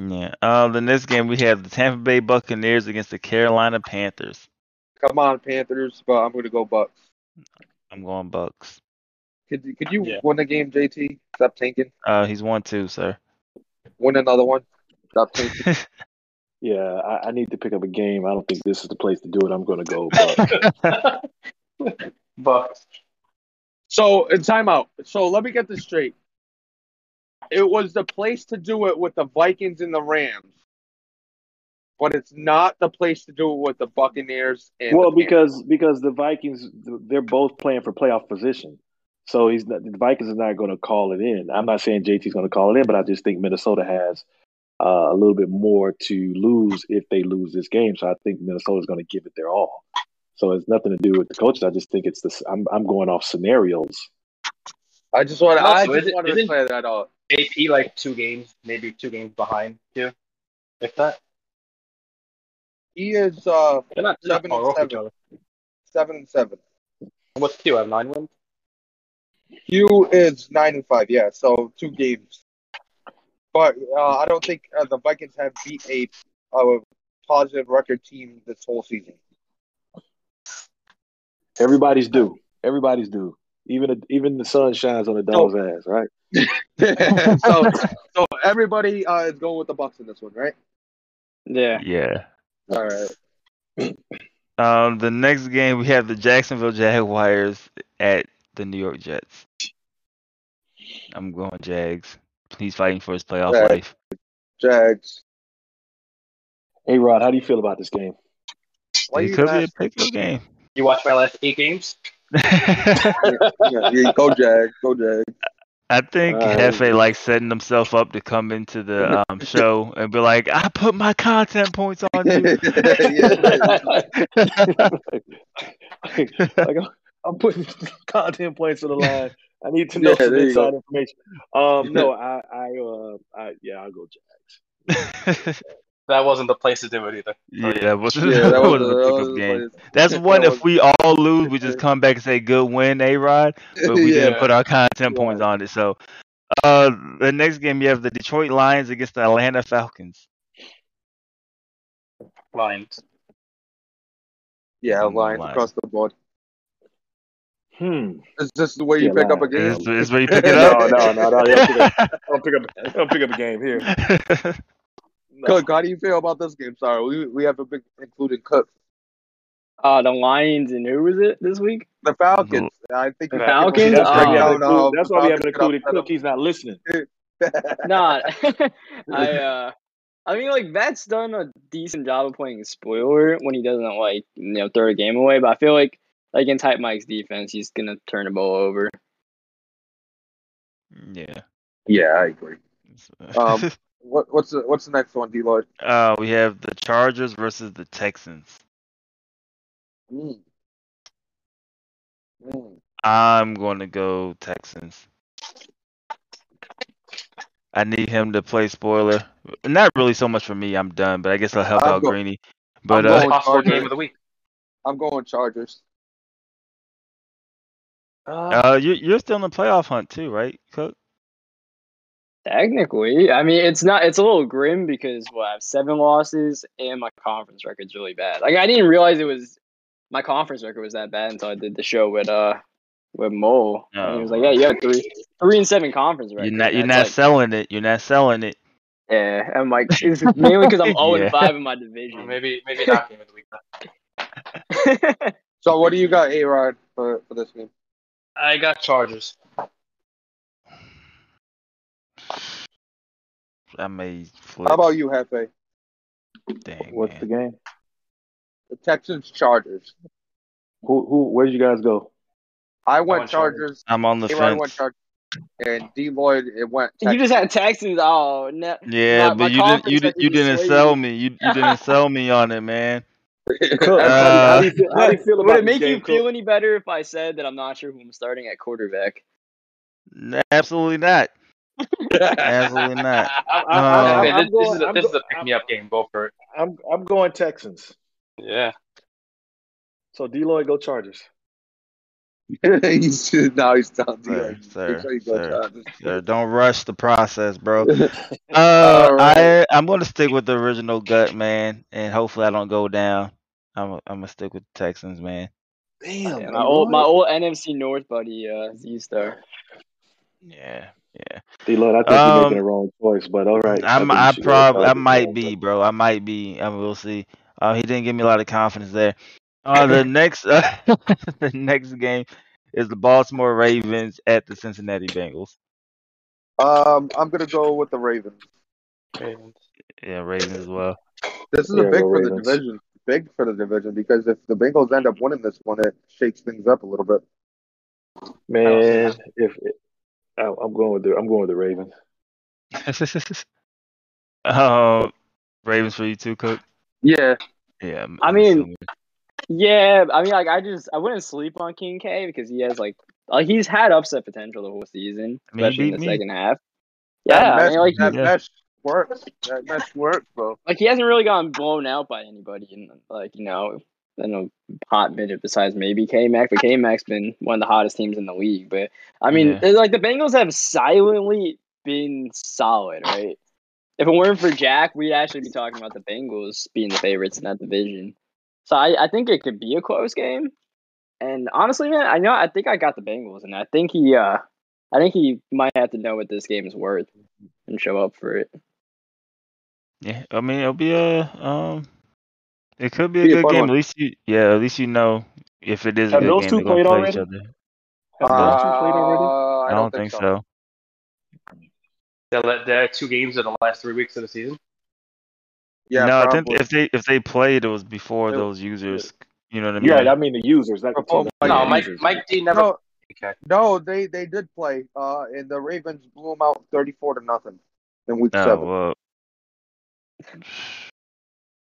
Yeah. Uh, the next game we have the Tampa Bay Buccaneers against the Carolina Panthers. Come on, Panthers, but I'm gonna go Bucks. I'm going Bucks. Could you- could you Yeah. win the game, JT? Stop tanking. Uh, he's one two, sir. Win another one. Stop tanking. *laughs* Yeah, I, I need to pick up a game. I don't think this is the place to do it. I'm going to go. Bucks. *laughs* Bucks. So uh, in timeout. So let me get this straight. It was the place to do it with the Vikings and the Rams, but it's not the place to do it with the Buccaneers and well, the because because the Vikings they're both playing for playoff position, so he's not, the Vikings are not going to call it in. I'm not saying JT's going to call it in, but I just think Minnesota has uh, a little bit more to lose if they lose this game. So I think Minnesota's going to give it their all. So it's nothing to do with the coaches. I just think it's this. I'm I'm going off scenarios. I just want to. I Also, just isn't- want to isn't- clear that out. AP like two games, maybe two games behind too. If that. He is uh They're not, they're Seven and seven. other. seven and seven. What's Q? Have nine wins? Hugh is nine and five. Yeah, so two games. But uh, I don't think uh, the Vikings have beat a, a positive record team this whole season. Everybody's due. Everybody's due. Even even the sun shines on the dog's ass, right? *laughs* *laughs* so, so everybody uh, is going with the Bucks in this one, right? Yeah. Yeah. All right. *clears throat* Um, the next game we have the Jacksonville Jaguars at the New York Jets. I'm going Jags. He's fighting for his playoff Jags. life. Jags. Hey Rod, how do you feel about this game? Why it you could be a not- game. You watched my last eight games? *laughs* Yeah, yeah, go Jags. Go Jags. I think Uh, Hefe like setting himself up to come into the um, *laughs* show and be like, "I put my content points on you." *laughs* like I'm, I'm putting content points on the line. I need to know Yeah, some inside go. information. Um, *laughs* no, I, I, uh, I, yeah, I'll go Jags. *laughs* That wasn't the place to do it either. yeah, that wasn't, Yeah, *laughs* that that was, wasn't that a pickup was game. the That's one. If we all lose, we just come back and say good win, A Rod. But we didn't put our content points on it. So, uh, the next game you have the Detroit Lions against the Atlanta Falcons. Lions. Yeah, Lions Lions. across the board. Hmm. Is this the way you Yeah, pick up a game? Is, is where you pick *laughs* it up? no, no, no. I'll pick up, *laughs* I'll pick up, I'll pick up a game here. No. *laughs* Cook, how do you feel about this game? Sorry, we we have a big including Cook. Uh, the Lions and who was it this week? The Falcons. I think The Falcons? should That's why break we Oh. haven't down, included, um, that's the why we haven't get included Cook. He's not listening. Nah, I uh, I mean like That's done a decent job of playing spoiler when he doesn't like you know throw the game away. But I feel like like against Type Mike's defense, he's gonna turn the ball over. yeah. Yeah, I agree. *laughs* Um, What what's the what's the next one, D Lloyd? uh, we have the Chargers versus the Texans. Mm. Mm. I'm going to go Texans. I need him to play spoiler. Not really so much for me. I'm done, but I guess I'll help I'm out go- Greeny. But I'm uh, going- Possible game of the week. I'm going Chargers. Uh, uh, you, you're still in the playoff hunt too, right, Cook? Technically, I mean it's not. It's a little grim because well, I have seven losses and my conference record's really bad. Like I didn't realize it was my conference record was that bad until I did the show with uh with Mo. and he was like, Oh. "Yeah, you have three, three and seven conference records." You're not. You're That's not like- selling it. You're not selling it. Yeah, I'm like, *laughs* it's mainly because I'm 0 Yeah. and 5 in my division. maybe maybe not game of the week. *laughs* So what do you got, A Rod, for, for this game? I got Chargers. I may flip. How about you, Hefe? Dang, What's man. the game? The Texans Chargers. Who who? Where'd you guys go? I went went Chargers. Chargers. I'm on the A-Rod went fence. Chargers. And D Lloyd it went. You just had Texans. Oh no. Yeah, My- but you didn't. You didn't. You didn't sell me. You you didn't *laughs* sell me on it, man. *laughs* Cook, Uh, how do you feel, how do you feel Would it make game, you feel Cook? any better if I said that I'm not sure who I'm starting at quarterback? Absolutely not. Absolutely *laughs* not. I, I, Man, I'm, this, going. this is a, I'm, this is a pick me up game. Go for it. I'm I'm going Texans. Yeah. So Deloy, go Chargers. *laughs* he's now he's telling D Sir, sir, sure sir. Sir, don't rush the process, bro. Uh, right. I I'm gonna stick with the original gut, man, and hopefully I don't go down. I'm I'm gonna stick with the Texans, man. Damn, Yeah, my old my old NFC North buddy, uh, Z Star. Yeah, yeah. Deloy, I think you're Um, making the wrong choice, but all right. I'm think you I should go prob I might be, bro. I might be. I will see. Uh, he didn't give me a lot of confidence there. Uh, *laughs* the next uh, *laughs* the next game is the Baltimore Ravens at the Cincinnati Bengals. Um, I'm gonna go with the Ravens. Ravens. Yeah, Ravens as well. This is Yeah, a big go for the division. Big for the division because if the Bengals end up winning this one, it shakes things up a little bit. Man, if I, I'm going with the I'm going with the Ravens. um, *laughs* Ravens for you too, Cook. Yeah, Yeah, I'm- I mean, assuming. Yeah, I mean, like I just I wouldn't sleep on King K because he has like like he's had upset potential the whole season, I mean, especially in the me. second half. that Yeah, I mean, like that he, Yeah. mesh works. That mesh works, bro. like he hasn't really gotten blown out by anybody, in like you know, in a hot minute besides maybe K Mac, but K Mac's been one of the hottest teams in the league. But I mean, Yeah. like the Bengals have silently been solid, right? If it weren't for Jack, we'd actually be talking about the Bengals being the favorites in that division. So I, I think it could be a close game. And honestly, man, I know I think I got the Bengals, and I think he uh I think he might have to know what this game is worth and show up for it. Yeah, I mean it'll be a um, it could be a Be a good fun game. one. At least you, yeah, at least you know if it is a Have good those game, two they're gonna played play already? each other. Have Uh, those two played already? I, I don't think so. They're, let- they're two games in the last three weeks of the season. Yeah, no, I probably. think if they if they played, it was before It- those users. You know what I mean? Yeah, I mean the users. Not the Oh, team. No, Mike users. Mike D never. no, Okay. no, they they did play. Uh, and the Ravens blew them out thirty-four to nothing in week Oh, seven. well,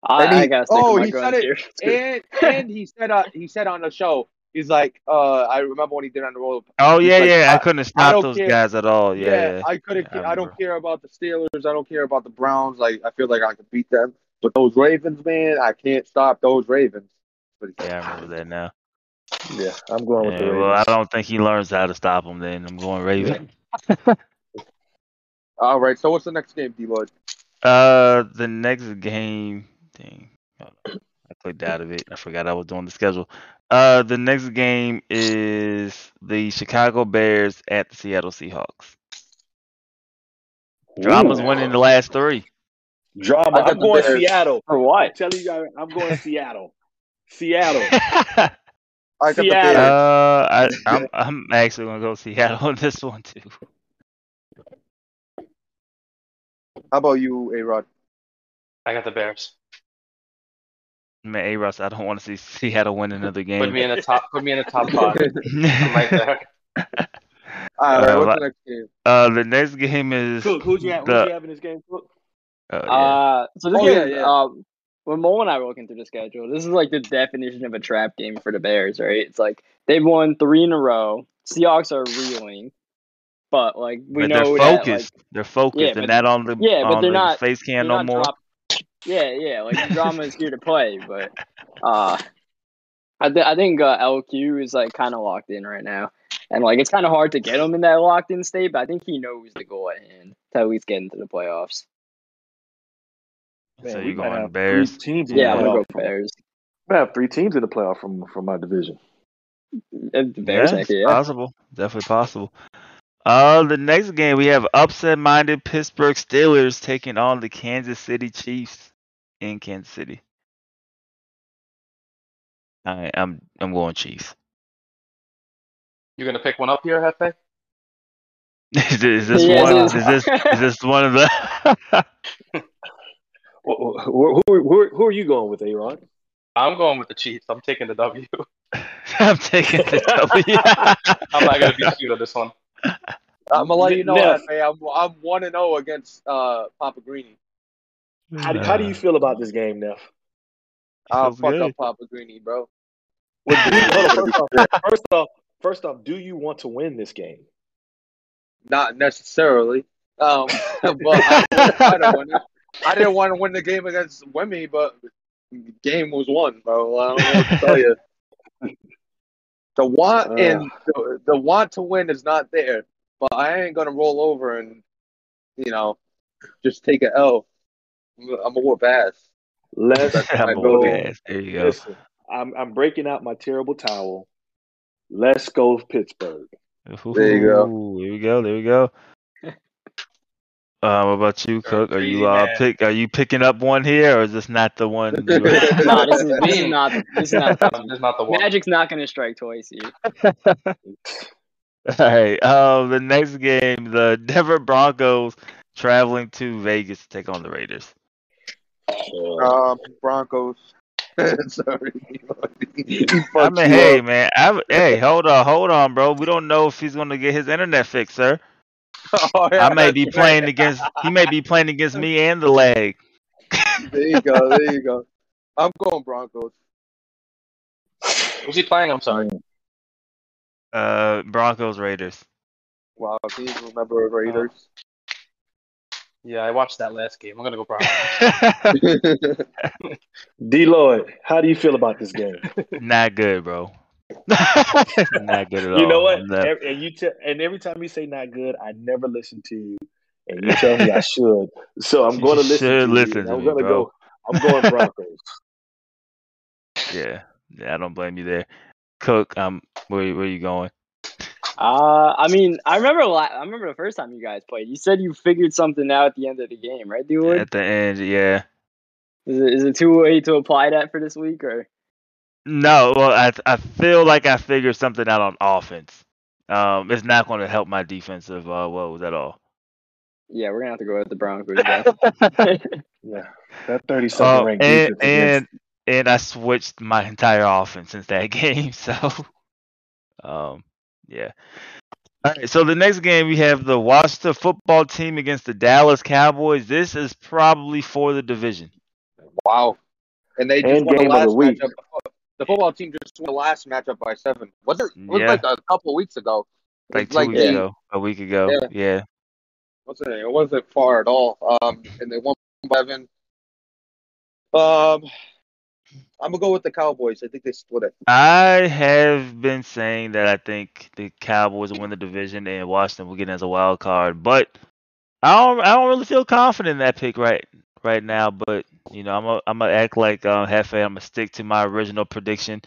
I, And he- I gotta stick oh, with my he said it, and and he said uh, he said on the show he's like uh I remember when he did on the road. oh yeah, like, yeah. I, I- couldn't stop I those care. guys at all. Yeah, yeah. I couldn't. Yeah, I I, don't care about the Steelers. I don't care about the Browns. Like I feel like I could beat them. But those Ravens, man, I can't stop those Ravens. But Yeah, I remember that now. Yeah, I'm going with the Ravens. well, I don't think he learns how to stop them. Then I'm going Raven. *laughs* All right. So what's the next game, D. Lloyd? Uh, the next game. Dang, hold on. I clicked out of it. I forgot I was doing the schedule. Uh, the next game is the Chicago Bears at the Seattle Seahawks. Drama's Ooh. winning the last three. Drama. I got I'm going Bears. Seattle. For I'm what? telling you, I- I'm going Seattle. Seattle. uh, *laughs* I got the Seattle. Bears. I, I'm I'm actually gonna go Seattle on this one too. How about you, A. Rod? I got the Bears. Man, A. Russ, I don't want to see Seattle win another game. Put me in the top. Put me in the top *laughs* five. I'm right there. *laughs* All right. Uh, what's the next game? uh, the next game is Cook, who'd you have? Who'd you have in this game? Cook? uh, yeah. Uh, so this Oh, game, yeah, yeah. um, when Mo and I were looking through the schedule, this is like the definition of a trap game for the Bears, right? It's like they've won three in a row. Seahawks are reeling, but like we but know they're that, like, focused. they're focused. Yeah, they're but- not on the yeah, but on they're the not- face they're cam no not more. drop- yeah, yeah, like drama is here to play, but *laughs* uh, I th- I think uh, LQ is like kind of locked in right now, and like it's kind of hard to get him in that locked in state, but I think he knows the goal at hand to at least get into the playoffs. Man, so you might going have Bears? Teams Yeah, I'm gonna go. Bears. We have three teams in the playoff from from my division. Uh, The Bears, yeah, it's yeah. possible. Definitely possible. Uh, the next game we have upset-minded Pittsburgh Steelers taking on the Kansas City Chiefs in Kansas City. I, I'm I'm going Chiefs. You gonna pick one up here, Hefe? *laughs* Is, this- is this Yeah, one? Is *laughs* is. this is this one of the? Who, who, who, who, who are you going with, Aaron? I'm going with the Chiefs. I'm taking the W. *laughs* I'm taking the W. I'm not gonna be cute on this one. I'm gonna let you know, Neff. Hefe. I'm I'm one and zero against uh Papa Greeny. How do, how do you feel about this game, Neff? I'll fuck good. up Papa Greeny, bro. Well, you, first, off, *laughs* first off, first off, do you want to win this game? Not necessarily. Um, *laughs* but I wouldn't try to win. I didn't want to win the game against Wemmy, but the game was won, bro. I don't know what to tell you. The want Uh. and the, the want to win is not there, but I ain't gonna roll over and you know just take a L. I'm a- *laughs* I'm a whoop ass. Let's I'm a go. whoop ass. There you go. Listen, I'm I'm breaking out my terrible towel. Let's go Pittsburgh. There you go. Ooh, There we go. There we go. Uh, what about you, Cook? Are you uh pick? Are you picking up one here, or is this not the one? *laughs* You were- nah, this is this is not this is not This is not the one. Magic's not gonna strike twice here. *laughs* All right. Um, the next game, the Denver Broncos traveling to Vegas to take on the Raiders. Uh, Um, Broncos. *laughs* Sorry. I mean, hey, man. I, hey, hold on, hold on, bro. We don't know if he's going to get his internet fixed, sir. *laughs* Oh, yeah, I may be that's playing right. against. He may be playing against me and the leg. There you go. There you go. I'm going Broncos. Who's he playing? I'm sorry. Uh, Broncos Raiders. Wow, can you remember Raiders? Yeah, I watched that last game. I'm gonna go Broncos. *laughs* *laughs* D Lloyd, how do you feel about this game? Not good, bro. *laughs* not good at all. You know what? No. Ev- And you te- and every time you say not good, I never listen to you, and you *laughs* tell me I should. So I'm going to listen. should to you, listen and to I'm gonna bro. go. I'm going Broncos. *laughs* Yeah, yeah. I don't blame you there. Cook, um, where where you going? Uh, I mean, I remember la- I remember the first time you guys played. You said you figured something out at the end of the game, right, Dude? At the end, yeah. Is it is it too late to apply that for this week, or No, well, I I feel like I figured something out on offense. Um, it's not going to help my defensive uh woes at all. yeah, we're gonna have to go with the Broncos. *laughs* Yeah, that thirty something Um, ranked and defense against and and I switched my entire offense since that *laughs* game. So, um, yeah. All right. So the next game we have the Washington football team against the Dallas Cowboys. This is probably for the division. wow. And they just And won the game of last the week. matchup. The football team just won the last matchup by seven. Was it? Was Yeah. like a couple weeks ago. Like two weeks eight. ago, a week ago. Yeah. Yeah. Wasn't it? It wasn't far at all. Um, and they won by seven. Um, I'm gonna go with the Cowboys. I think they split it. I have been saying that I think the Cowboys will win the division and Washington will get in as a wild card, but I don't I don't really feel confident in that pick right right now. But you know, I'm a, I'm gonna act like um, Hefe. I'm gonna stick to my original prediction.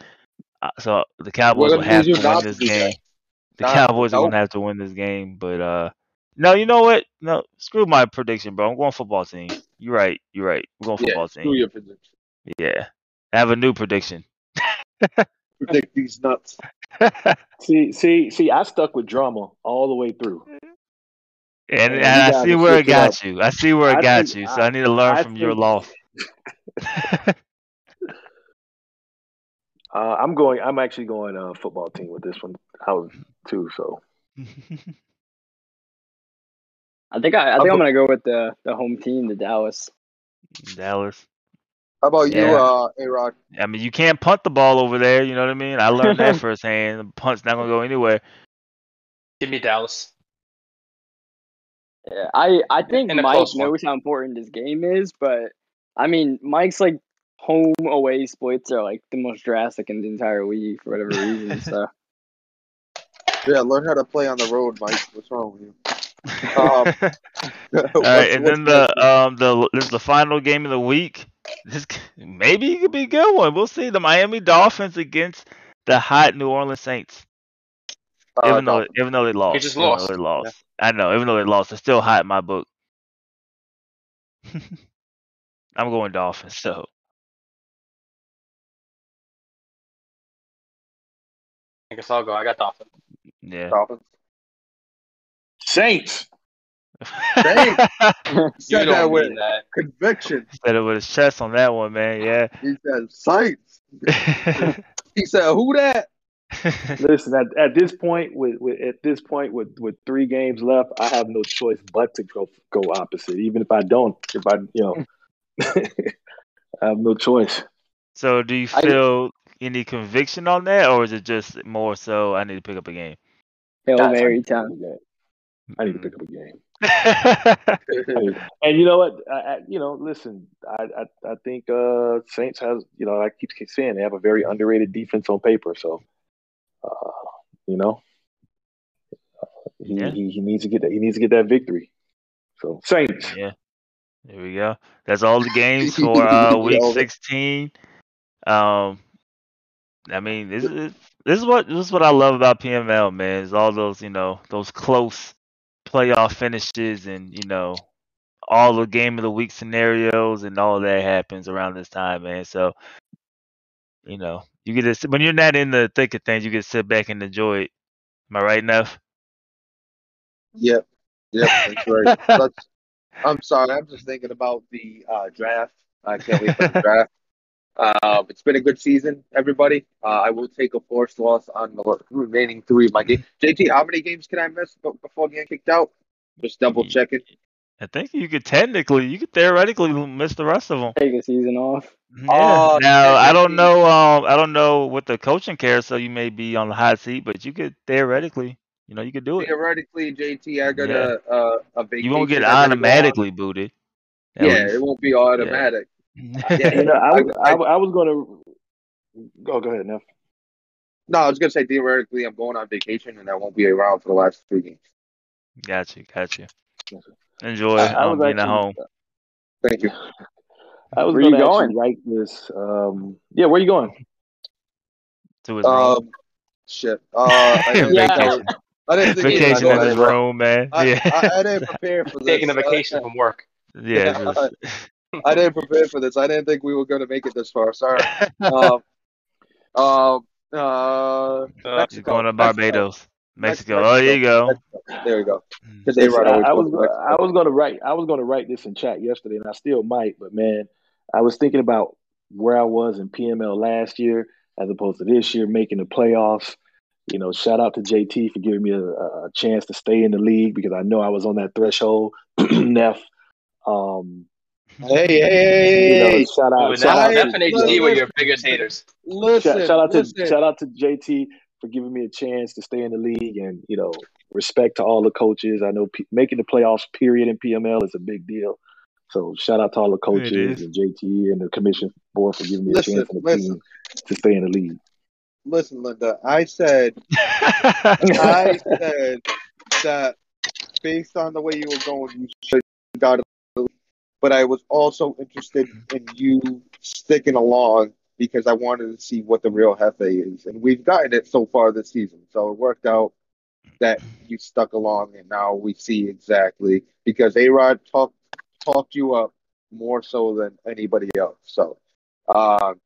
Uh, so the Cowboys We're will have to win this game. The Nah, Cowboys are gonna have to win this game, but uh, no, you know what? No, screw my prediction, bro. I'm going football team. You're right. You're right. We're going Yeah, football screw team. your prediction. Yeah, I have a new prediction. Predict these nuts. *laughs* See, see, see. I stuck with drama all the way through. And, and I see where it switch it up. got you. I see where it I got think- you. So I, I- need to learn I from your think- loss. *laughs* *laughs* Uh, I'm going. I'm actually going uh, football team with this one. I was too. So *laughs* I think I, I think I'm gonna go with the the home team, the Dallas. Dallas. How about you, uh, A Rod? I mean, you can't punt the ball over there. You know what I mean? I learned that firsthand. The punt's not gonna go anywhere. Give me Dallas. Yeah, I I think Mike knows how important this game is, but I mean Mike's like home away splits are like the most drastic in the entire league for whatever reason. *laughs* So Yeah, learn how to play on the road, Mike. What's wrong with you? Um, *laughs* *laughs* All What's- right, and what's then the um the this is the final game of the week. This maybe it could be a good one. We'll see. The Miami Dolphins against the hot New Orleans Saints. Uh, even though Dolphins. even though they lost, just lost. they lost. I know. Even though they lost, they're still hot in my book. *laughs* I'm going Dolphins. So I guess I'll go. I got Dolphins. yeah. Dolphins. Saints. *laughs* Dang. You Said that don't with mean that. conviction. Said it with his chest on that one, man. Yeah. He said Saints. *laughs* He said, "Who that?" *laughs* Listen, at, at this point, with, with at this point with with three games left, I have no choice but to go go opposite. Even if I don't, if I you know, *laughs* I have no choice. so, do you I- feel any conviction on that, or is it just more so I need to pick up a game? Hail I Mary need to pick up time. a game. I need to pick up a game. I *laughs* mean, and you know what? I, I, you know, listen, I, I I think uh, Saints has you know I keep saying they have a very underrated defense on paper. So, uh, you know, he, Yeah. he he needs to get that he needs to get that victory. So Saints. Yeah. There we go. That's all the games *laughs* for uh, week 16. Um, I mean, this is this is what this is what I love about PML, man. Is all those you know those close playoff finishes and you know all the game of the week scenarios and all that happens around this time, man. So you know you get to when you're not in the thick of things, you get to sit back and enjoy it. Am I right enough? Yep. Yep. That's right. *laughs* That's, I'm sorry. I'm just thinking about the uh, draft. I can't wait for the *laughs* draft. Uh, it's been a good season, everybody. Uh, I will take a forced loss on the remaining three of my games. JT, how many games can I miss before getting kicked out? Just double checking. I think you could technically, you could theoretically miss the rest of them. Take a season off. Yeah. Oh, now I don't know. Um, I don't know what the coaching cares, so you may be on the hot seat, but you could theoretically, you know, you could do it. Theoretically, JT, I got Yeah. a, a, a vacation. You won't get I gotta go on. automatically booted. At Yeah, least. it won't be automatic. *laughs* Yeah. You know, I, I- was- I, I was going to go. Go ahead, Neff. No, I was gonna say theoretically, I'm going on vacation and I won't be around for the last three games. got you, got you. Yes, sir. Enjoy I, I um, was being at actually, home. Thank you. I was Where you going to write this. Um, yeah, where you going? To his room. Um, shit. Uh, I *laughs* didn't, Yeah. I I didn't think Vacation Vacation in his room, man. I, yeah, I, I didn't prepare for this. *laughs* Taking a vacation from work. yeah. yeah, just- *laughs* I didn't prepare for this. I didn't think we were going to make it this far. Sorry. Um, um, uh, Uh, You're Mexico, going to Mexico. Barbados, Mexico. Mexico. Oh, there you go. There we go. Mm. Because they Listen, run I, I was gonna- I was going to write I was going to write this in chat yesterday, and I still might. But man, I was thinking about where I was in PML last year as opposed to this year, making the playoffs. You know, shout out to JT for giving me a, a chance to stay in the league because I know I was on that threshold. *clears throat* Neff, um, Hey, hey, you know, hey, shout out, now, shout out, Neff to, and HD listen. were your biggest haters. listen, shout, shout out to listen. shout out to JT for giving me a chance to stay in the league, and you know, respect to all the coaches. I know P- making the playoffs, period, in PML is a big deal. So shout out to all the coaches and JT and the commission board for giving me a chance and the listen. team to stay in the league. Listen, Linda. I said, *laughs* I said that based on the way you were going, you should have got it. But I was also interested in you sticking along because I wanted to see what the real Hefe is, and we've gotten it so far this season. So it worked out that you stuck along, and now we see exactly because A Rod talked talked you up more so than anybody else. So, um,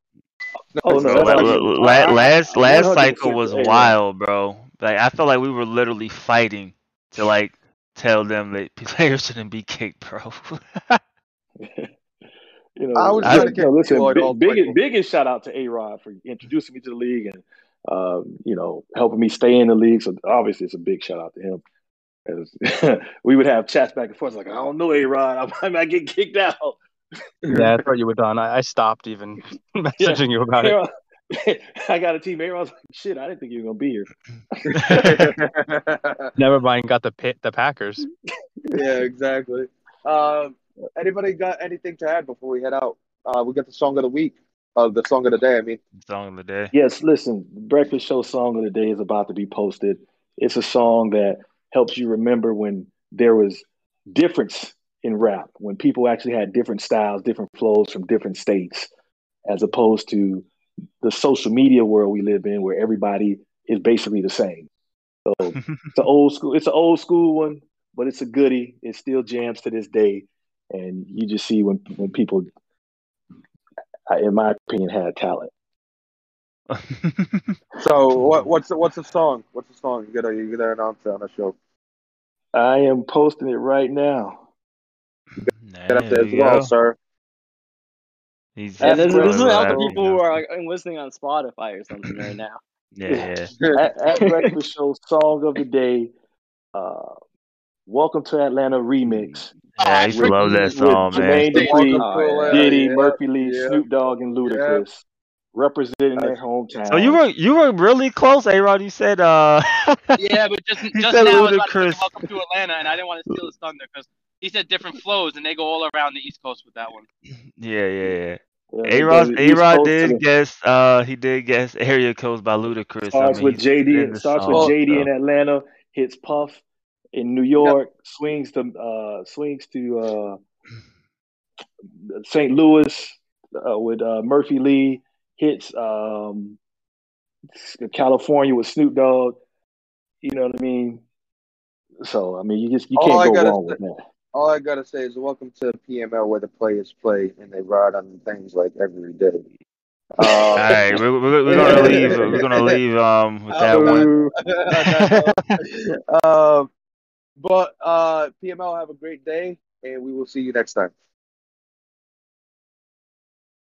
Oh, no, Bro, that's la- like- la- la- I- I- last last cycle was wild, bro. Like I felt like we were literally fighting to like tell them that *laughs* players shouldn't be kicked, bro. *laughs* you know, I was trying you to kick know, listen, Lloyd big, all biggest, biggest shout out to A Rod for introducing me to the league and um, you know helping me stay in the league. So obviously, it's a big shout out to him. 'Cause *laughs* we would have chats back and forth like, I don't know, A Rod, *laughs* I might get kicked out. Yeah, I thought you were done. I, I stopped even *laughs* messaging you about it. A-Rod- I got a team. A Rod's like, shit, I didn't think you were gonna be here. Never mind, got the pit, the Packers. yeah, exactly. Um, anybody got anything to add before we head out? Uh, we got the song of the week, uh, the song of the day. I mean, Song of the day. Yes, listen, Breakfast Show song of the day is about to be posted. It's a song that helps you remember when there was difference in rap, when people actually had different styles, different flows from different states, as opposed to the social media world we live in where everybody is basically the same. So *laughs* it's an old school, it's an old school one, but it's a goodie. It still jams to this day. And you just see when when people in my opinion, had talent. *laughs* so what, what's the, what's the song? What's the song? You gotta you gotta announce it on the show. I am posting it right now. Get up there There as you well, go. sir. He's Yeah, this, this is really help people who are like, listening on Spotify or something right now. *laughs* Yeah, yeah. *laughs* At, at Breakfast Show song of the day. Uh, Welcome to Atlanta remix. Yeah, I used to love that with song, man. Jermaine Dupri, Oh, yeah. Diddy, yeah, Murphy Lee, yeah. Snoop Dogg, and Ludacris, representing their hometown. So you were you were really close, A Rod. You said uh *laughs* Yeah, but just *laughs* He just said now I to Ludacris. welcome to Atlanta, and I didn't want to steal his thunder because he said different flows, and they go all around the East Coast with that one. Yeah, yeah, yeah. Yeah, A Rod A Rod did guess uh he did guess area codes by Ludacris. I starts mean, with JD. the Starts with JD so. in Atlanta. Hits Puff in New York. Swings to uh, swings to uh, St. Louis uh, with uh, Murphy Lee. Hits um, California with Snoop Dogg. You know what I mean? So I mean, you just you All can't go wrong say- with that. All I gotta say is welcome to PML where the players play and they ride on things like every day. Um, All right, we're, we're, we're gonna leave. We're gonna leave um with that *laughs* one. *laughs* um, but uh, PML have a great day, and we will see you next time.